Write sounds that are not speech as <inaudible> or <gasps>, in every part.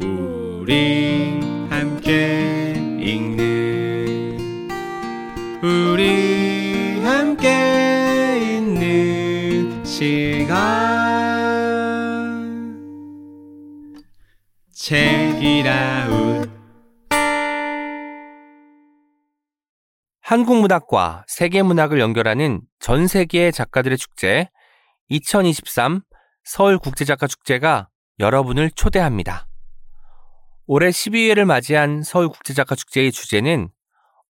우리 함께 읽는 우리 함께 있는 시간 책이라웃 한국 문학과 세계 문학을 연결하는 전 세계의 작가들의 축제 2023 서울 국제작가 축제가 여러분을 초대합니다. 올해 12회를 맞이한 서울 국제작가 축제의 주제는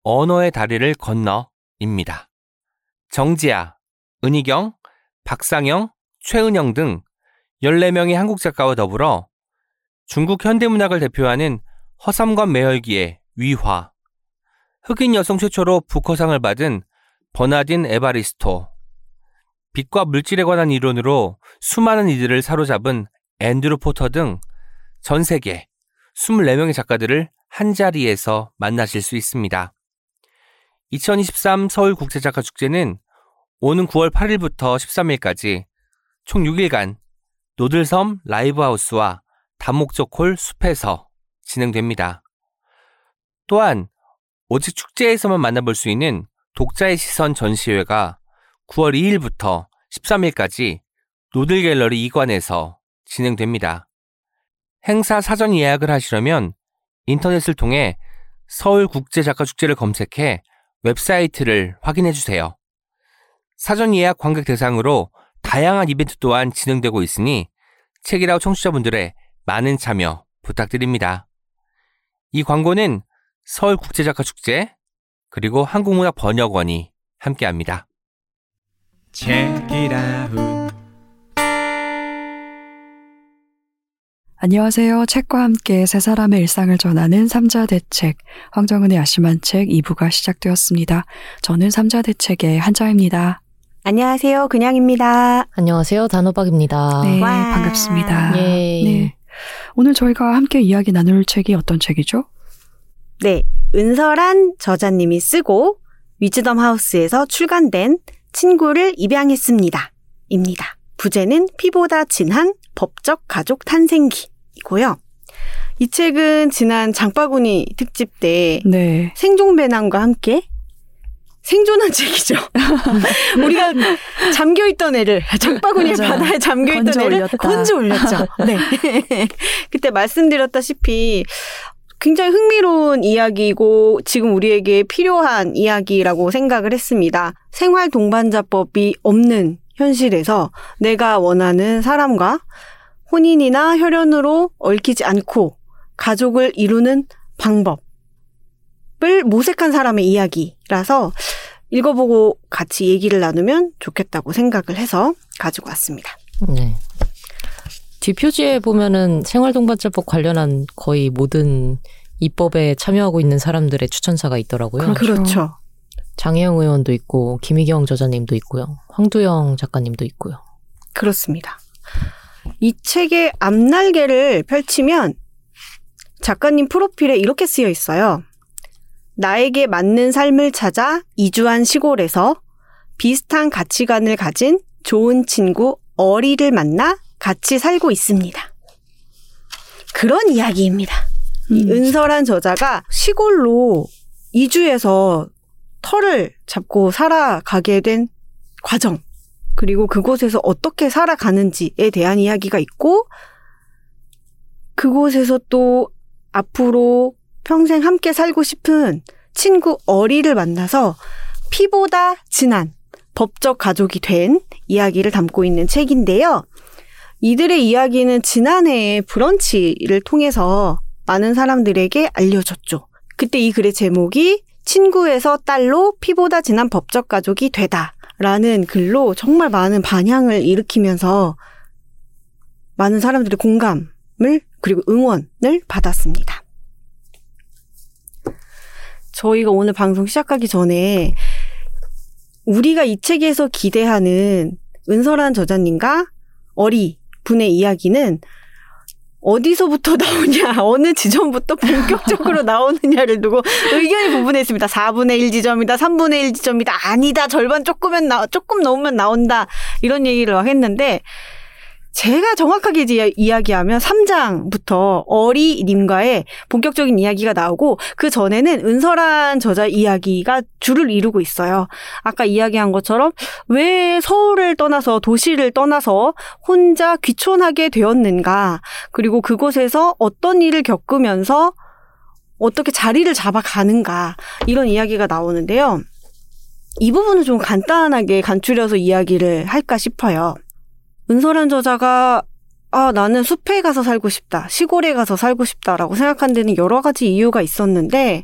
언어의 다리를 건너입니다. 정지아, 은희경, 박상영, 최은영 등 14명의 한국 작가와 더불어 중국 현대문학을 대표하는 허삼관 매혈기의 위화, 흑인 여성 최초로 부커상을 받은 버나딘 에바리스토, 빛과 물질에 관한 이론으로 수많은 이들을 사로잡은 앤드루 포터 등 전 세계 24명의 작가들을 한 자리에서 만나실 수 있습니다. 2023 서울 국제작가 축제는 오는 9월 8일부터 13일까지 총 6일간 노들섬 라이브하우스와 다목적 홀 숲에서 진행됩니다. 또한 오직 축제에서만 만나볼 수 있는 독자의 시선 전시회가 9월 2일부터 13일까지 노들갤러리 2관에서 진행됩니다. 행사 사전 예약을 하시려면 인터넷을 통해 서울국제작가축제를 검색해 웹사이트를 확인해 주세요. 사전 예약 관객 대상으로 다양한 이벤트 또한 진행되고 있으니 책이라우 청취자분들의 많은 참여 부탁드립니다. 이 광고는 서울국제작가축제 그리고 한국문학번역원이 함께합니다. 책이라웃 안녕하세요. 책과 함께 세 사람의 일상을 전하는 삼자 대책 황정은의 아심한 책 2부가 시작되었습니다. 저는 삼자 대책의 한자입니다. 안녕하세요. 그냥입니다. 안녕하세요. 단호박입니다. 네, 와. 반갑습니다. 예. 네. 오늘 저희가 함께 이야기 나눌 책이 어떤 책이죠? 네. 은설한 저자님이 쓰고 위즈덤 하우스에서 출간된 친구를 입양했습니다. 입니다. 부제는 피보다 진한 법적 가족 탄생기 이고요. 이 책은 지난 장바구니 특집 때 네. 생존 배낭과 함께 생존한 <laughs> 책이죠. <laughs> 우리가 잠겨 있던 애를 장바구니의 맞아요. 바다에 잠겨 있던 건져 애를 올렸다. 건져 올렸죠. <laughs> 네. 그때 말씀드렸다시피 굉장히 흥미로운 이야기이고 지금 우리에게 필요한 이야기라고 생각을 했습니다. 생활 동반자법이 없는 현실에서 내가 원하는 사람과 혼인이나 혈연으로 얽히지 않고 가족을 이루는 방법을 모색한 사람의 이야기라서 읽어보고 같이 얘기를 나누면 좋겠다고 생각을 해서 가지고 왔습니다. 네. 뒷표지에 보면은 생활동반자법 관련한 거의 모든 입법에 참여하고 있는 사람들의 추천사가 있더라고요. 그렇죠. 그렇죠. 장혜영 의원도 있고 김희경 저자님도 있고요. 황두영 작가님도 있고요. 그렇습니다. 이 책의 앞날개를 펼치면 작가님 프로필에 이렇게 쓰여 있어요. 나에게 맞는 삶을 찾아 이주한 시골에서 비슷한 가치관을 가진 좋은 친구 어리를 만나 같이 살고 있습니다. 그런 이야기입니다. 이 음. 은설한 저자가 시골로 이주해서 터를 잡고 살아가게 된 과정, 그리고 그곳에서 어떻게 살아가는지에 대한 이야기가 있고, 그곳에서 또 앞으로 평생 함께 살고 싶은 친구 어리를 만나서 피보다 진한 법적 가족이 된 이야기를 담고 있는 책인데요. 이들의 이야기는 지난해에 브런치를 통해서 많은 사람들에게 알려졌죠. 그때 이 글의 제목이 친구에서 딸로 피보다 진한 법적 가족이 되다. 라는 글로 정말 많은 반향을 일으키면서 많은 사람들의 공감을 그리고 응원을 받았습니다. 저희가 오늘 방송 시작하기 전에 우리가 이 책에서 기대하는 은설한 저자님과 어리 분의 이야기는 어디서부터 <laughs> 나오냐, 어느 지점부터 본격적으로 <laughs> 나오느냐를 두고 의견이 부분했습니다. 4분의 1 지점이다, 3분의 1 지점이다, 아니다, 절반 조금은 나, 조금 넘으면 나온다, 이런 얘기를 막 했는데, 제가 정확하게 이제 이야기하면 3장부터 어리님과의 본격적인 이야기가 나오고 그 전에는 은설한 저자 이야기가 줄을 이루고 있어요. 아까 이야기한 것처럼 왜 서울을 떠나서 도시를 떠나서 혼자 귀촌하게 되었는가 그리고 그곳에서 어떤 일을 겪으면서 어떻게 자리를 잡아가는가 이런 이야기가 나오는데요. 이 부분은 좀 간단하게 간추려서 이야기를 할까 싶어요. 은설한 저자가 아, 나는 숲에 가서 살고 싶다. 시골에 가서 살고 싶다라고 생각한 데는 여러 가지 이유가 있었는데,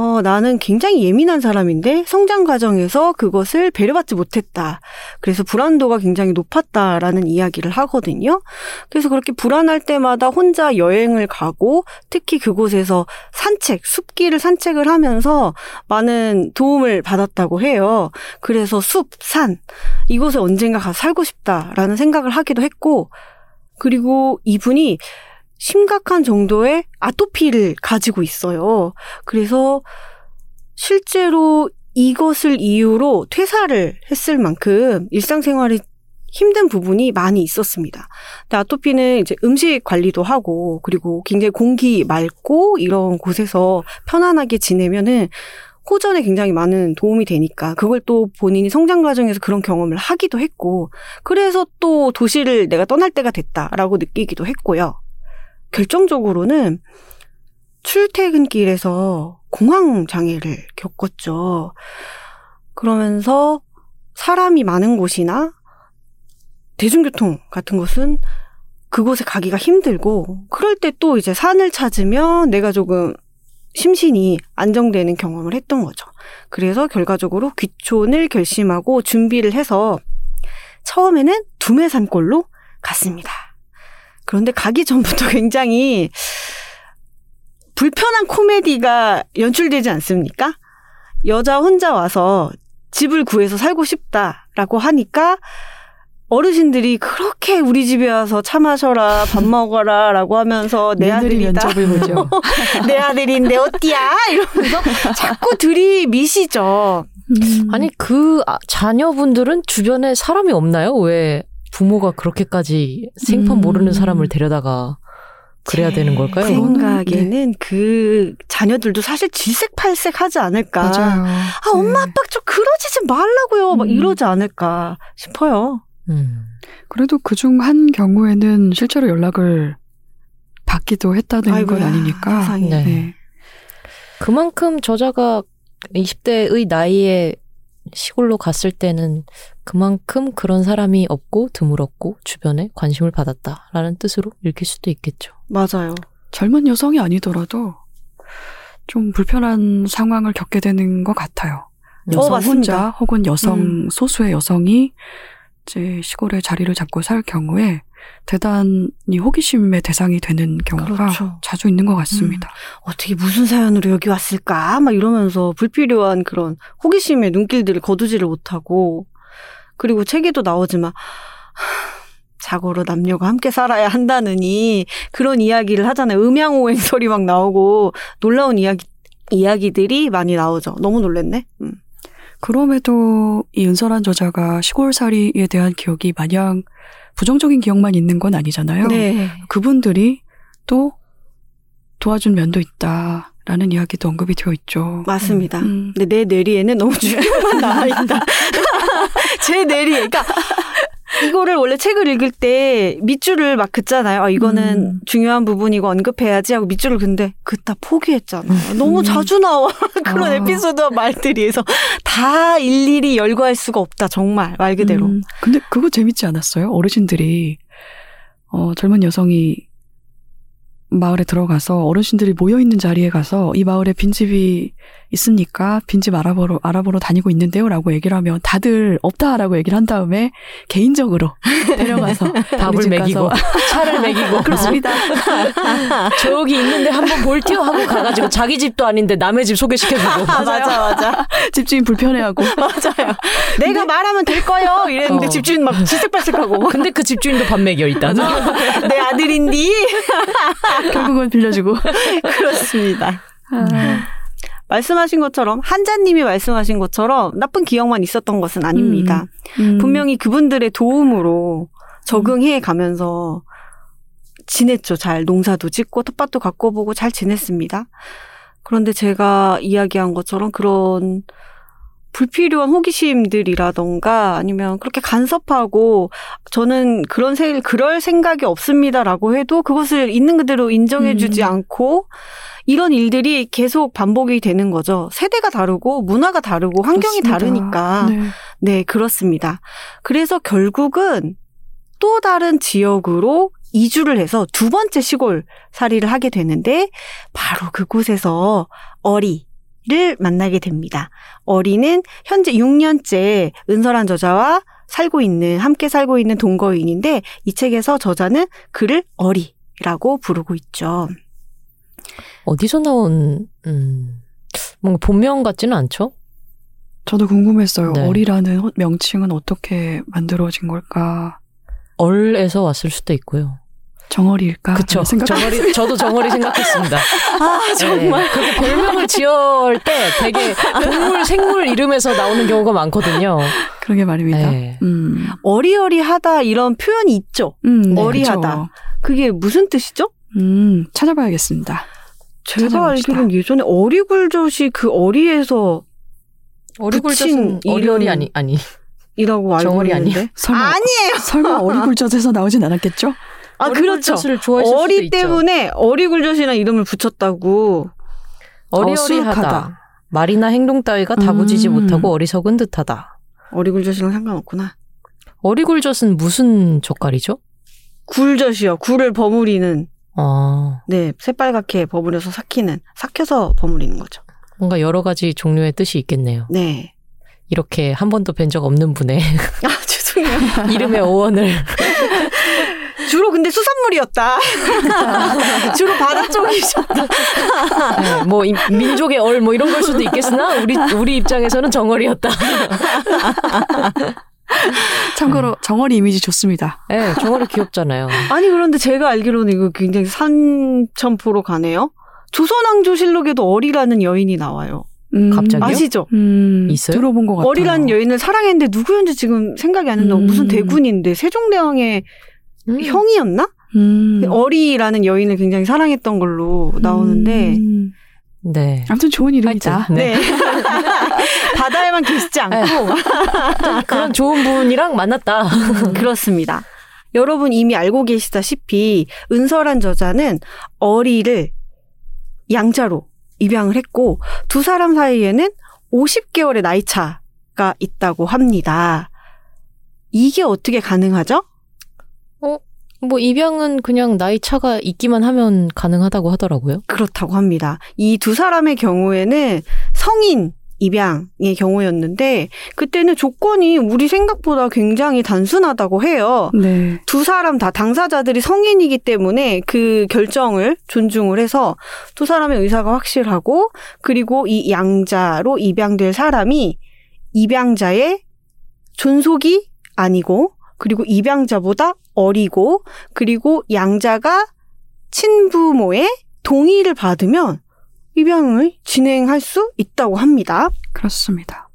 어, 나는 굉장히 예민한 사람인데 성장 과정에서 그것을 배려받지 못했다. 그래서 불안도가 굉장히 높았다라는 이야기를 하거든요. 그래서 그렇게 불안할 때마다 혼자 여행을 가고 특히 그곳에서 산책, 숲길을 산책을 하면서 많은 도움을 받았다고 해요. 그래서 숲, 산, 이곳에 언젠가 가서 살고 싶다라는 생각을 하기도 했고, 그리고 이분이 심각한 정도의 아토피를 가지고 있어요. 그래서 실제로 이것을 이유로 퇴사를 했을 만큼 일상생활이 힘든 부분이 많이 있었습니다. 근데 아토피는 이제 음식 관리도 하고 그리고 굉장히 공기 맑고 이런 곳에서 편안하게 지내면은 호전에 굉장히 많은 도움이 되니까 그걸 또 본인이 성장 과정에서 그런 경험을 하기도 했고 그래서 또 도시를 내가 떠날 때가 됐다라고 느끼기도 했고요. 결정적으로는 출퇴근길에서 공황 장애를 겪었죠. 그러면서 사람이 많은 곳이나 대중교통 같은 곳은 그곳에 가기가 힘들고 그럴 때 또 이제 산을 찾으면 내가 조금 심신이 안정되는 경험을 했던 거죠. 그래서 결과적으로 귀촌을 결심하고 준비를 해서 처음에는 두메산골로 갔습니다. 그런데 가기 전부터 <laughs> 굉장히 불편한 코미디가 연출되지 않습니까? 여자 혼자 와서 집을 구해서 살고 싶다라고 하니까 어르신들이 그렇게 우리 집에 와서 차 마셔라, 밥 <laughs> 먹어라 라고 하면서 내 아들이다. 면접을 보죠. <laughs> 내 아들인데 어띠야? 이러면서 자꾸 들이미시죠. 음. 아니 그 아- 자녀분들은 주변에 사람이 없나요? 왜 부모가 그렇게까지 생판 음. 모르는 사람을 데려다가 그래야 되는 걸까요? 생각에는 그 자녀들도 사실 질색팔색 하지 않을까. 맞아요. 아, 엄마, 아빠 좀 그러지 좀 말라고요. 막 음. 이러지 않을까 싶어요. 음. 그래도 그 중 한 경우에는 실제로 연락을 받기도 했다는 건 아이고야, 아니니까. 세상에. 네. 네. 그만큼 저자가 20대의 나이에 시골로 갔을 때는 그만큼 그런 사람이 없고 드물었고 주변에 관심을 받았다라는 뜻으로 읽힐 수도 있겠죠. 맞아요. 젊은 여성이 아니더라도 좀 불편한 상황을 겪게 되는 것 같아요. 어, 여성 맞습니다. 혼자 혹은 여성 음. 소수의 여성이 이제 시골에 자리를 잡고 살 경우에 대단히 호기심의 대상이 되는 경우가 그렇죠. 자주 있는 것 같습니다. 어떻게 무슨 사연으로 여기 왔을까? 막 이러면서 불필요한 그런 호기심의 눈길들을 거두지를 못하고 그리고 책에도 나오지만 하, 자고로 남녀가 함께 살아야 한다느니 그런 이야기를 하잖아요. 음양오행설이 <laughs> 막 나오고 놀라운 이야기 이야기들이 많이 나오죠. 너무 놀랬네. 음. 그럼에도 이 은설한 저자가 시골살이에 대한 기억이 마냥 부정적인 기억만 있는 건 아니잖아요. 네. 그분들이 또 도와준 면도 있다 라는 이야기도 언급이 되어 있죠. 맞습니다. 음. 근데 내 뇌리에는 너무 충격만 남아 있다. <laughs> 제 뇌리에. 그러니까 이거를 원래 책을 읽을 때 밑줄을 막 긋잖아요. 아, 이거는 음. 중요한 부분이고 언급해야지 하고 밑줄을 근데 긋다 포기했잖아요. 너무 음. 자주 나와. <laughs> 그런 아. 에피소드와 말들이 해서 다 일일이 열거할 수가 없다. 정말 말 그대로. 음, 근데 그거 재밌지 않았어요? 어르신들이 어, 젊은 여성이 마을에 들어가서 어르신들이 모여 있는 자리에 가서 이 마을에 빈집이 있습니까? 빈집 알아보러 알아보러 다니고 있는데요 라고 얘기를 하면 다들 없다라고 얘기를 한 다음에 개인적으로 <laughs> 데려가서 밥을 먹이고 <laughs> 차를 먹이고 그렇습니다. <laughs> 저기 있는데 한번 볼티어 하고 가가지고 자기 집도 아닌데 남의 집 소개시켜주고 아, 맞아, 맞아. 집주인 불편해하고 맞아요. 내가 말하면 될 거요. 이랬는데 어. 집주인 막 질색팔색하고. 근데 그 집주인도 밥 먹여 일단 내 아들인디? 결국은 빌려주고 그렇습니다. 아, 말씀하신 것처럼 한자님이 말씀하신 것처럼 나쁜 기억만 있었던 것은 아닙니다. 음. 분명히 그분들의 도움으로 적응해 가면서 지냈죠. 잘 농사도 짓고 텃밭도 가꿔 보고 잘 지냈습니다. 그런데 제가 이야기한 것처럼 그런 불필요한 호기심들이라던가 아니면 그렇게 간섭하고 저는 그런 세, 그럴 생각이 없습니다라고 해도 그것을 있는 그대로 인정해 주지 음. 않고 이런 일들이 계속 반복이 되는 거죠. 세대가 다르고 문화가 다르고 환경이 그렇습니다. 다르니까. 네. 네, 그렇습니다. 그래서 결국은 또 다른 지역으로 이주를 해서 두 번째 시골 살이를 하게 되는데 바로 그곳에서 어리 를 만나게 됩니다. 어리는 현재 6년째 은설한 저자와 살고 있는 함께 살고 있는 동거인인데 이 책에서 저자는 그를 어리라고 부르고 있죠. 어디서 나온 음, 뭔가 본명 같지는 않죠? 저도 궁금했어요. 네. 어리라는 명칭은 어떻게 만들어진 걸까? 얼에서 왔을 수도 있고요. 정어리일까? 그쵸. 정어리, 저도 정어리 생각했습니다. <laughs> 아, 정말. 그렇게 별명을 지을 때 되게 동물, 생물 이름에서 나오는 경우가 많거든요. 그러게 말입니다. 네. 음, 어리어리하다 이런 표현이 있죠. 음, 네, 어리하다. 그쵸. 그게 무슨 뜻이죠? 음, 찾아봐야겠습니다. 제가 찾아봅시다. 알기로는 예전에 어리굴젓이 그 어리에서 어리굴젓은 붙인 어리어리. 아니, 아니. 이라고 알고 정어리 있는데. 아니에요? 설마 아니에요. 설마 어리굴젓에서 나오진 않았겠죠? 아 그렇죠. 어리. 때문에 어리굴젓이라는 이름을 붙였다고. 어리어리하다. 어수룩하다. 말이나 행동 따위가 다부지지 음. 못하고 어리석은 듯하다. 어리굴젓이랑 상관없구나. 어리굴젓은 무슨 젓갈이죠? 굴젓이요. 굴을 버무리는 아, 네 새빨갛게 버무려서 삭히는 삭혀서 버무리는 거죠. 뭔가 여러 가지 종류의 뜻이 있겠네요. 네. 이렇게 한 번도 뵌 적 없는 분의 <laughs> 아 죄송해요. <laughs> 이름의 어원을 <laughs> 주로 근데 수산물이었다. 주로 바다 쪽이셨다. 네, 뭐 이- 민족의 얼 뭐 이런 걸 수도 있겠으나 우리 우리 입장에서는 정어리였다. <laughs> 참고로 정어리 이미지 좋습니다. 네, 정어리 귀엽잖아요. <laughs> 아니 그런데 제가 알기로는 이거 굉장히 산천포로 가네요. 조선왕조실록에도 어리라는 여인이 나와요. 음, 갑자기요? 아시죠? 음, 있어요? 들어본 것 같아요. 어리라는 여인을 사랑했는데 누구였는지 지금 생각이 안 나는데 음. 무슨 대군인데 세종대왕의 음. 형이었나? 음. 어리라는 여인을 굉장히 사랑했던 걸로 나오는데 음. 네. 아무튼 좋은 이름이다. 네. 네. <laughs> <laughs> 바다에만 계시지 않고 그런 좋은 분이랑 만났다. <laughs> 그렇습니다. 여러분 이미 알고 계시다시피 은설한 저자는 어리를 양자로 입양을 했고 두 사람 사이에는 50개월의 나이 차가 있다고 합니다. 이게 어떻게 가능하죠? 뭐 입양은 그냥 나이 차가 있기만 하면 가능하다고 하더라고요. 그렇다고 합니다. 이 두 사람의 경우에는 성인 입양의 경우였는데 그때는 조건이 우리 생각보다 굉장히 단순하다고 해요. 네. 두 사람 다 당사자들이 성인이기 때문에 그 결정을 존중을 해서 두 사람의 의사가 확실하고 그리고 이 양자로 입양될 사람이 입양자의 존속이 아니고 그리고 입양자보다 어리고 그리고 양자가 친부모의 동의를 받으면 입양을 진행할 수 있다고 합니다. 그렇습니다.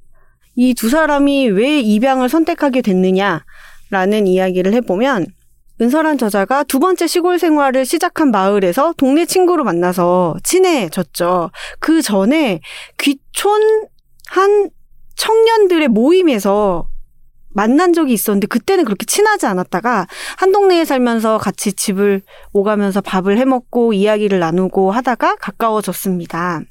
이 두 사람이 왜 입양을 선택하게 됐느냐라는 이야기를 해보면 은설한 저자가 두 번째 시골 생활을 시작한 마을에서 동네 친구로 만나서 친해졌죠. 그 전에 귀촌한 청년들의 모임에서 만난 적이 있었는데 그때는 그렇게 친하지 않았다가 한 동네에 살면서 같이 집을 오가면서 밥을 해 먹고 이야기를 나누고 하다가 가까워졌습니다.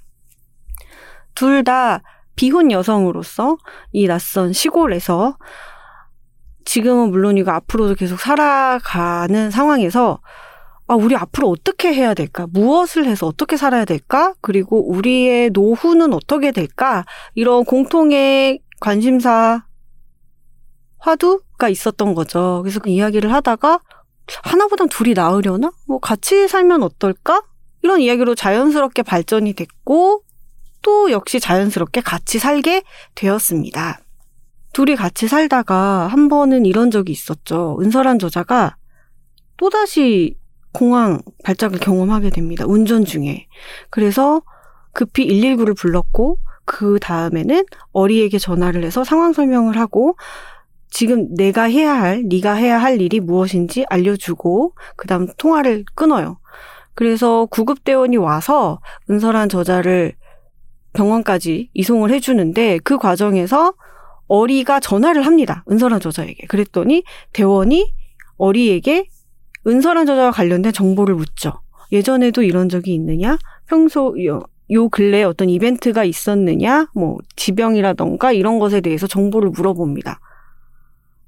둘 다 비혼 여성으로서 이 낯선 시골에서 지금은 물론이고 앞으로도 계속 살아가는 상황에서 아, 우리 앞으로 어떻게 해야 될까? 무엇을 해서 어떻게 살아야 될까? 그리고 우리의 노후는 어떻게 될까? 이런 공통의 관심사 화두가 있었던 거죠. 그래서 그 이야기를 하다가 하나보단 둘이 나으려나? 뭐 같이 살면 어떨까? 이런 이야기로 자연스럽게 발전이 됐고 또 역시 자연스럽게 같이 살게 되었습니다. 둘이 같이 살다가 한 번은 이런 적이 있었죠. 은설한 저자가 또다시 공황 발작을 경험하게 됩니다. 운전 중에. 그래서 급히 119를 불렀고 그 다음에는 어리에게 전화를 해서 상황 설명을 하고 지금 내가 해야 할, 네가 해야 할 일이 무엇인지 알려주고 그다음 통화를 끊어요. 그래서 구급대원이 와서 은설한 저자를 병원까지 이송을 해주는데 그 과정에서 어리가 전화를 합니다. 은설한 저자에게. 그랬더니 대원이 어리에게 은설한 저자와 관련된 정보를 묻죠. 예전에도 이런 적이 있느냐? 평소 요, 요 근래에 어떤 이벤트가 있었느냐? 뭐 지병이라던가 이런 것에 대해서 정보를 물어봅니다.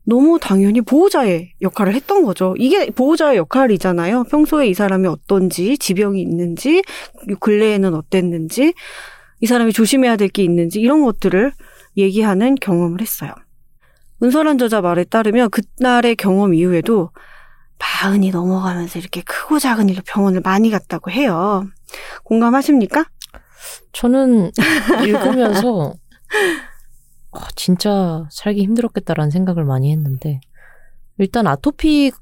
너무 당연히 보호자의 역할을 했던 거죠. 이게 보호자의 역할이잖아요. 평소에 이 사람이 어떤지, 지병이 있는지, 요 근래에는 어땠는지, 이 사람이 조심해야 될 게 있는지 이런 것들을 얘기하는 경험을 했어요. 은설한 저자 말에 따르면 그날의 경험 이후에도 마흔이 넘어가면서 이렇게 크고 작은 일로 병원을 많이 갔다고 해요. 공감하십니까? 저는 읽으면서 <laughs> 아, 진짜 살기 힘들었겠다라는 생각을 많이 했는데 일단 아토피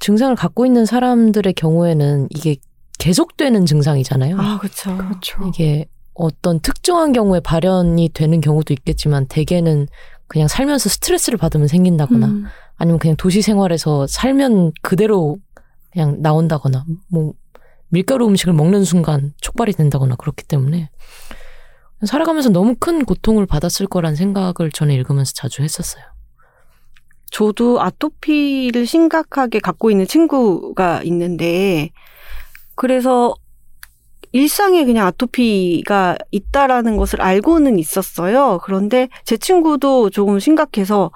증상을 갖고 있는 사람들의 경우에는 이게 계속되는 증상이잖아요. 아, 그렇죠. 그렇죠. 이게 어떤 특정한 경우에 발현이 되는 경우도 있겠지만 대개는 그냥 살면서 스트레스를 받으면 생긴다거나 음, 아니면 그냥 도시 생활에서 살면 그대로 그냥 나온다거나 뭐 밀가루 음식을 먹는 순간 촉발이 된다거나 그렇기 때문에 살아가면서 너무 큰 고통을 받았을 거란 생각을 저는 읽으면서 자주 했었어요. 저도 아토피를 심각하게 갖고 있는 친구가 있는데 그래서 일상에 그냥 아토피가 있다라는 것을 알고는 있었어요. 그런데 제 친구도 조금 심각해서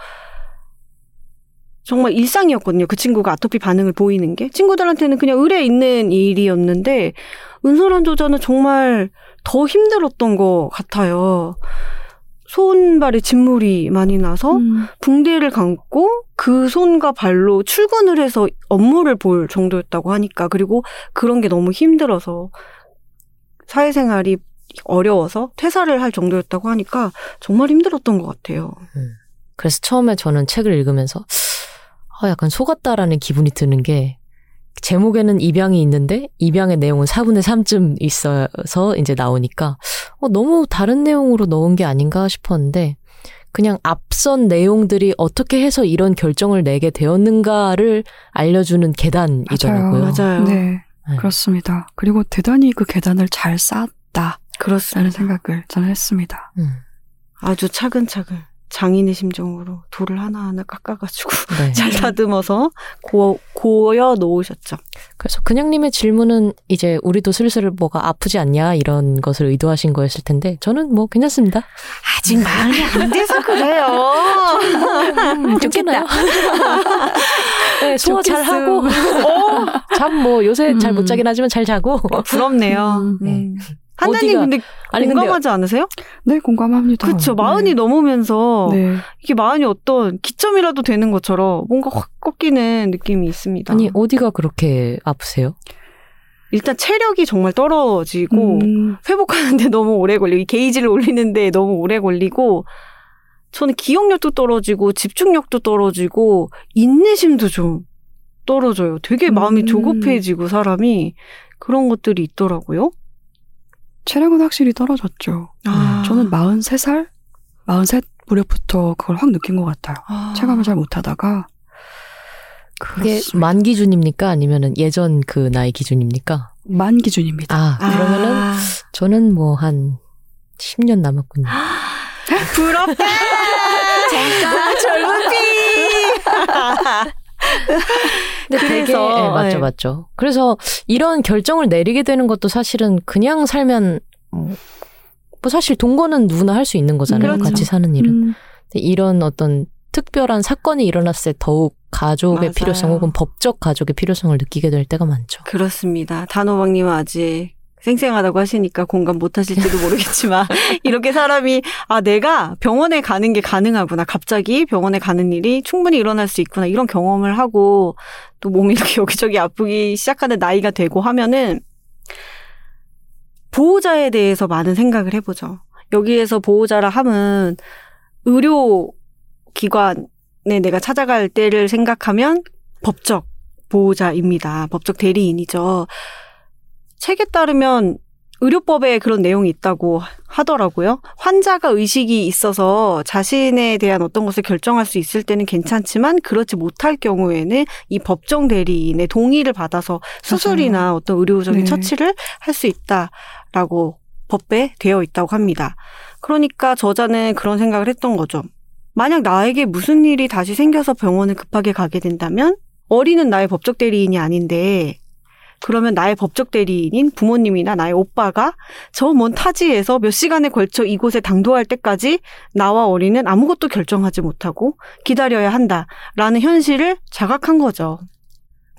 정말 일상이었거든요. 그 친구가 아토피 반응을 보이는 게. 친구들한테는 그냥 의뢰 있는 일이었는데, 은솔한 조자는 정말 더 힘들었던 것 같아요. 손발에 진물이 많이 나서 음, 붕대를 감고 그 손과 발로 출근을 해서 업무를 볼 정도였다고 하니까 그리고 그런 게 너무 힘들어서 사회생활이 어려워서 퇴사를 할 정도였다고 하니까 정말 힘들었던 것 같아요. 그래서 처음에 저는 책을 읽으면서 아, 약간 속았다라는 기분이 드는 게 제목에는 입양이 있는데 입양의 내용은 4분의 3쯤 있어서 이제 나오니까 어, 너무 다른 내용으로 넣은 게 아닌가 싶었는데 그냥 앞선 내용들이 어떻게 해서 이런 결정을 내게 되었는가를 알려주는 계단이더라고요. 맞아요. 네, 네. 그렇습니다. 그리고 대단히 그 계단을 잘 쌓았다라는 그렇습니다. 생각을 저는 했습니다. 음, 아주 차근차근 장인의 심정으로 돌을 하나하나 깎아가지고 <laughs> 네. 잘 다듬어서 고, 고여 놓으셨죠. 그래서 그냥님의 질문은 이제 우리도 슬슬 뭐가 아프지 않냐 이런 것을 의도하신 거였을 텐데 저는 뭐 괜찮습니다. 아직 마흔이 안 돼서 그래요. 음, 좋겠나요? 네, 소화 잘. 하고 <laughs> 잠 뭐 요새 잘못 음. 자긴 하지만 잘 자고 부럽네요. 음, 음. 어디가- 근데 아니, 근데- 공감하지 않으세요? 네, 공감합니다. 그렇죠. 마흔이 넘으면서 네. 이게 마흔이 어떤 기점이라도 되는 것처럼 뭔가 확 꺾이는 느낌이 있습니다. 아니 어디가 그렇게 아프세요? 일단 체력이 정말 떨어지고 음, 회복하는데 <laughs> 너무 오래 걸리고 이 게이지를 올리는데 너무 오래 걸리고 저는 기억력도 떨어지고 집중력도 떨어지고 인내심도 좀 떨어져요. 되게 마음이 음. 조급해지고 사람이 그런 것들이 있더라고요. 체력은 확실히 떨어졌죠. 아. 저는 43살? 43 무렵부터 그걸 확 느낀 것 같아요. 아. 체감을 잘 못하다가 그게 그렇습니다. 만 기준입니까? 아니면은 예전 그 나이 기준입니까? 만 기준입니다. 아 그러면은 아. 저는 뭐 한 10년 남았군요. 부럽다. <laughs> 잠깐 젊은 피. <laughs> 근데 되게 그래서, 예, 맞죠, 네. 맞죠. 그래서 이런 결정을 내리게 되는 것도 사실은 그냥 살면 뭐, 뭐 사실 동거는 누구나 할 수 있는 거잖아요. 그렇죠. 같이 사는 일은. 음, 이런 어떤 특별한 사건이 일어났을 때 더욱 가족의 맞아요. 필요성 혹은 법적 가족의 필요성을 느끼게 될 때가 많죠. 그렇습니다. 단호박님은 아직 생생하다고 하시니까 공감 못 하실지도 모르겠지만 <laughs> 이렇게 사람이 아 내가 병원에 가는 게 가능하구나 갑자기 병원에 가는 일이 충분히 일어날 수 있구나 이런 경험을 하고 또 몸이 이렇게 <laughs> 여기저기 아프기 시작하는 나이가 되고 하면은 보호자에 대해서 많은 생각을 해보죠. 여기에서 보호자라 함은 의료 기관에 내가 찾아갈 때를 생각하면 법적 보호자입니다. 법적 대리인이죠. 책에 따르면 의료법에 그런 내용이 있다고 하더라고요. 환자가 의식이 있어서 자신에 대한 어떤 것을 결정할 수 있을 때는 괜찮지만 그렇지 못할 경우에는 이 법정 대리인의 동의를 받아서 수술이나 어떤 의료적인 네. 처치를 할 수 있다라고 법에 되어 있다고 합니다. 그러니까 저자는 그런 생각을 했던 거죠. 만약 나에게 무슨 일이 다시 생겨서 병원을 급하게 가게 된다면 어린은 나의 법적 대리인이 아닌데 그러면 나의 법적 대리인인 부모님이나 나의 오빠가 저 먼 타지에서 몇 시간에 걸쳐 이곳에 당도할 때까지 나와 어린은 아무것도 결정하지 못하고 기다려야 한다라는 현실을 자각한 거죠.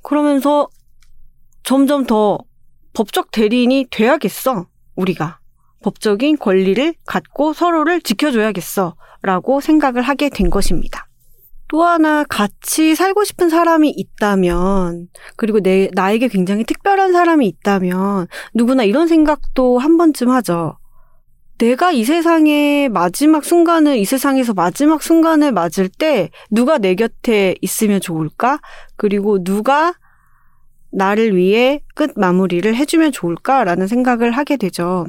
그러면서 점점 더 법적 대리인이 돼야겠어, 우리가. 법적인 권리를 갖고 서로를 지켜줘야겠어. 라고 생각을 하게 된 것입니다. 또 하나 같이 살고 싶은 사람이 있다면, 그리고 내, 나에게 굉장히 특별한 사람이 있다면, 누구나 이런 생각도 한 번쯤 하죠. 내가 이 세상의 마지막 순간을, 이 세상에서 마지막 순간을 맞을 때, 누가 내 곁에 있으면 좋을까? 그리고 누가 나를 위해 끝 마무리를 해주면 좋을까라는 생각을 하게 되죠.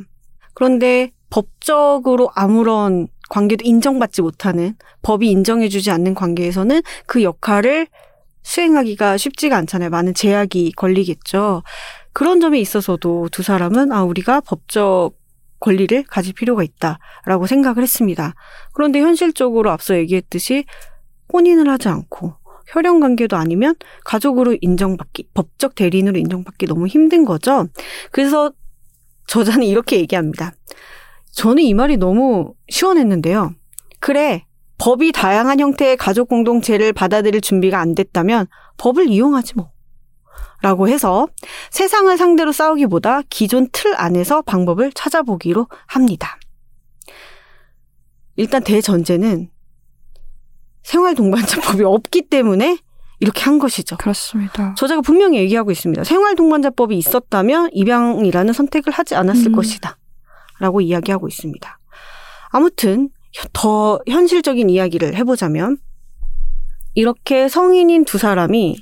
그런데 법적으로 아무런 관계도 인정받지 못하는 법이 인정해주지 않는 관계에서는 그 역할을 수행하기가 쉽지가 않잖아요. 많은 제약이 걸리겠죠. 그런 점에 있어서도 두 사람은 아 우리가 법적 권리를 가질 필요가 있다라고 생각을 했습니다. 그런데 현실적으로 앞서 얘기했듯이 혼인을 하지 않고 혈연 관계도 아니면 가족으로 인정받기, 법적 대리인으로 인정받기 너무 힘든 거죠. 그래서 저자는 이렇게 얘기합니다. 저는 이 말이 너무 시원했는데요. 그래, 법이 다양한 형태의 가족 공동체를 받아들일 준비가 안 됐다면 법을 이용하지 뭐. 라고 해서 세상을 상대로 싸우기보다 기존 틀 안에서 방법을 찾아보기로 합니다. 일단 대전제는 생활 동반자법이 <laughs> 없기 때문에 이렇게 한 것이죠. 그렇습니다. 저자가 분명히 얘기하고 있습니다. 생활 동반자법이 있었다면 입양이라는 선택을 하지 않았을 음. 것이다. 라고 이야기하고 있습니다. 아무튼 더 현실적인 이야기를 해보자면 이렇게 성인인 두 사람이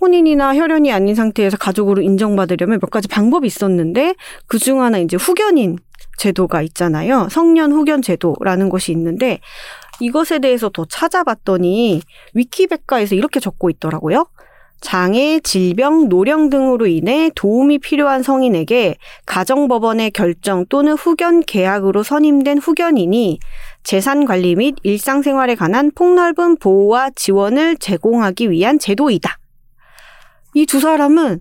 혼인이나 혈연이 아닌 상태에서 가족으로 인정받으려면 몇 가지 방법이 있었는데 그중 하나 이제 후견인 제도가 있잖아요. 성년 후견 제도라는 것이 있는데 이것에 대해서 더 찾아봤더니 위키백과에서 이렇게 적고 있더라고요. 장애, 질병, 노령 등으로 인해 도움이 필요한 성인에게 가정법원의 결정 또는 후견 계약으로 선임된 후견인이 재산 관리 및 일상생활에 관한 폭넓은 보호와 지원을 제공하기 위한 제도이다. 이 두 사람은